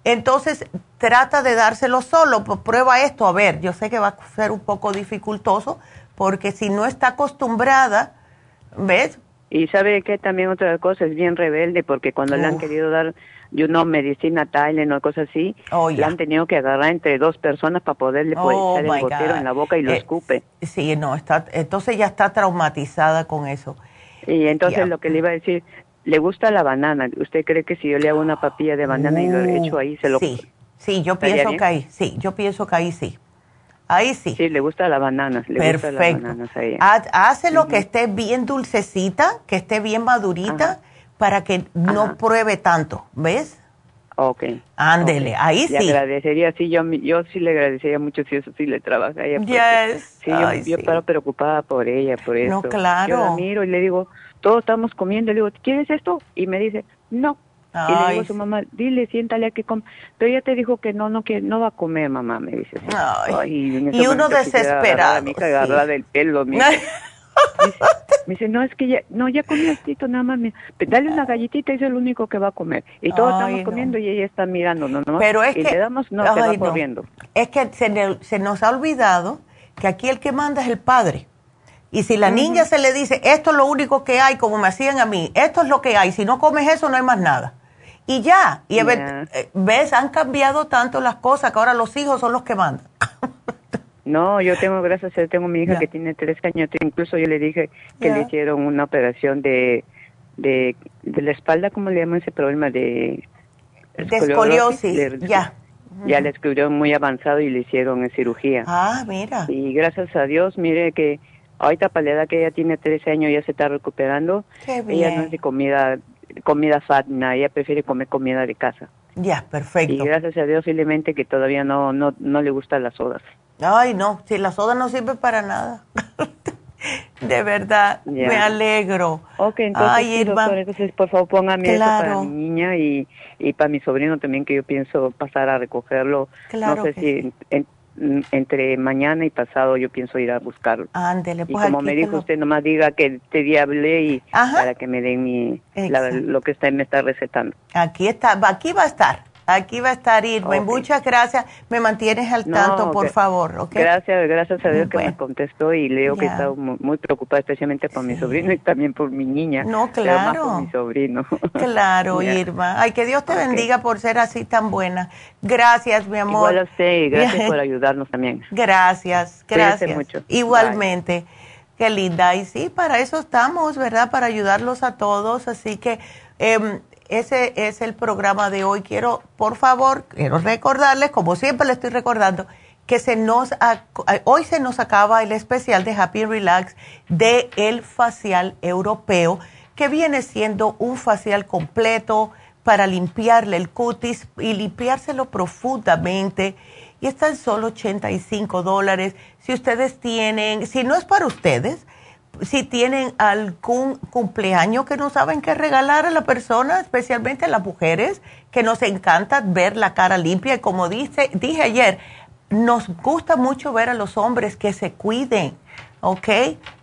entonces trata de dárselo solo, pues prueba esto, a ver, yo sé que va a ser un poco dificultoso, porque si no está acostumbrada, ¿ves? Y sabe que también otra cosa es bien rebelde, porque cuando le han querido dar yo no medicina Tylenol o cosas así, oh, le han tenido que agarrar entre dos personas para poderle oh, echar el gotero en la boca y lo eh, escupe. Sí, no, está, entonces ya está traumatizada con eso. Y entonces lo que le iba a decir, le gusta la banana. ¿Usted cree que si yo le hago una papilla de banana y lo echo ahí, se lo... Sí, sí, yo pienso que ahí, sí, yo pienso que ahí sí. Ahí sí. Sí, le gusta la banana. Le Perfecto. Hace lo que esté bien dulcecita, que esté bien madurita, para que no pruebe tanto, ¿ves? Ok. Ándele, ahí sí. Le agradecería, sí, yo, yo sí le agradecería mucho si eso sí le trabaja Yes. Sí, yo, yo preocupada por ella, por eso. No, claro. Yo la miro y le digo, todos estamos comiendo, le digo, ¿quieres esto? Y me dice, no. y le digo a su mamá, dile, siéntale a que come. Pero ella te dijo que no, no, que no va a comer, mamá, me dice. y uno desesperado. Mi sí. del pelo, me dice, no, es que ya, no, ya comió esto, nada más, dale una galletita es el único que va a comer. Y todos estamos comiendo y ella está mirando, no, no, Pero es y que, le damos, no, se va corriendo. Es que se, se nos ha olvidado que aquí el que manda es el padre. Y si la niña se le dice, esto es lo único que hay, como me hacían a mí, esto es lo que hay, si no comes eso no hay más nada. Y ya, y eh, ves, han cambiado tanto las cosas que ahora los hijos son los que mandan. no, yo tengo, gracias a Dios, tengo mi hija que tiene tres años, incluso yo le dije que le hicieron una operación de, de, la espalda, ¿cómo le llaman ese problema? De, escoliosis, ya. Ya le escribieron muy avanzado y le hicieron cirugía. Ah, mira. Y gracias a Dios, mire que Ahorita para la edad que ella tiene 13 años ya se está recuperando. Ella no es de comida, comida fat, ella prefiere comer comida de casa. Ya, perfecto. Y gracias a Dios simplemente que todavía no, no, no le gustan las sodas. Ay, no, si la soda no sirve para nada. de verdad, me alegro. Ok, entonces, entonces por favor póngame eso para mi niña y, y para mi sobrino también que yo pienso pasar a recogerlo. Claro no sé si Mm, entre mañana y pasado yo pienso ir a buscarlo. Ándele, pues. Y como me dijo usted, nomás diga que te di hablé y para que me den mi, lo que está, me está recetando. Aquí está, aquí va a estar. Aquí va a estar Irma. Muchas gracias. Me mantienes al tanto, por favor. ¿okay? Gracias, gracias a Dios que me contestó y leo que está muy, preocupada, especialmente por mi sobrino y también por mi niña. No, claro. por mi sobrino. Claro, Irma. Ay, que Dios te bendiga por ser así tan buena. Gracias, mi amor. Igual a usted gracias por ayudarnos también. Gracias, gracias. mucho. Igualmente. Qué linda. Y sí, para eso estamos, ¿verdad? Para ayudarlos a todos. Así que eh, ese es el programa de hoy. Quiero, por favor, quiero recordarles, como siempre le estoy recordando, que se nos hoy se nos acaba el especial de Happy Relax de el facial europeo, que viene siendo un facial completo para limpiarle el cutis y limpiárselo profundamente. Y está en solo 85 dólares. Si ustedes tienen, si no es para ustedes, si tienen algún cumpleaños que no saben qué regalar a la persona, especialmente a las mujeres, que nos encanta ver la cara limpia. Y como dije ayer, nos gusta mucho ver a los hombres que se cuiden, ¿ok?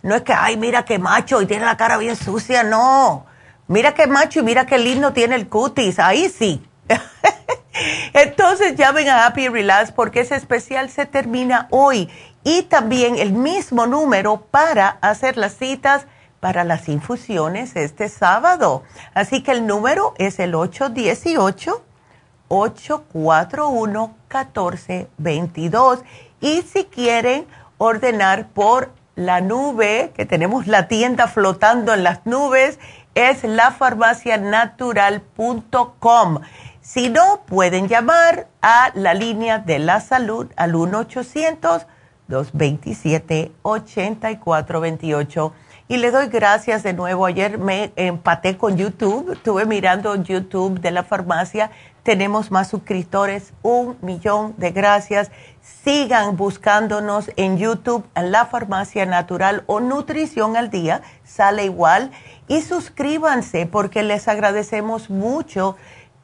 No es que, ay, mira qué macho y tiene la cara bien sucia, no. Mira qué macho y mira qué lindo tiene el cutis, ahí sí. Entonces llamen a Happy Relax porque ese especial se termina hoy y también el mismo número para hacer las citas para las infusiones este sábado. Así que el número es el 818-841-1422. Y si quieren ordenar por la nube, que tenemos la tienda flotando en las nubes, es lafarmacianatural.com. Si no, pueden llamar a la línea de la salud al 1 800 227-8428. Y le doy gracias de nuevo. Ayer me empaté con YouTube, estuve mirando YouTube de la farmacia. Tenemos más suscriptores, un millón de gracias. Sigan buscándonos en YouTube, en la farmacia natural o nutrición al día, sale igual. Y suscríbanse porque les agradecemos mucho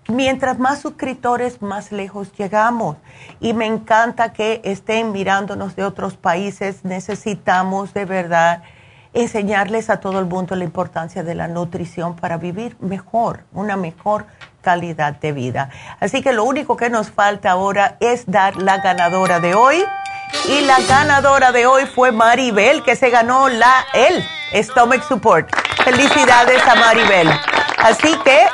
mientras más suscriptores, más lejos llegamos. Y me encanta que estén mirándonos de otros países. Necesitamos de verdad enseñarles a todo el mundo la importancia de la nutrición para vivir mejor, una mejor calidad de vida. Así que lo único que nos falta ahora es dar la ganadora de hoy. Y la ganadora de hoy fue Maribel, que se ganó la el Stomach Support. Felicidades a Maribel. Así que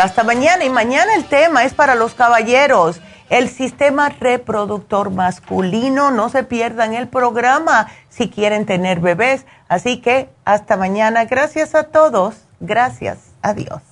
hasta mañana y mañana el tema es para los caballeros. El sistema reproductor masculino, no se pierdan el programa si quieren tener bebés. Así que hasta mañana. Gracias a todos. Gracias. Adiós.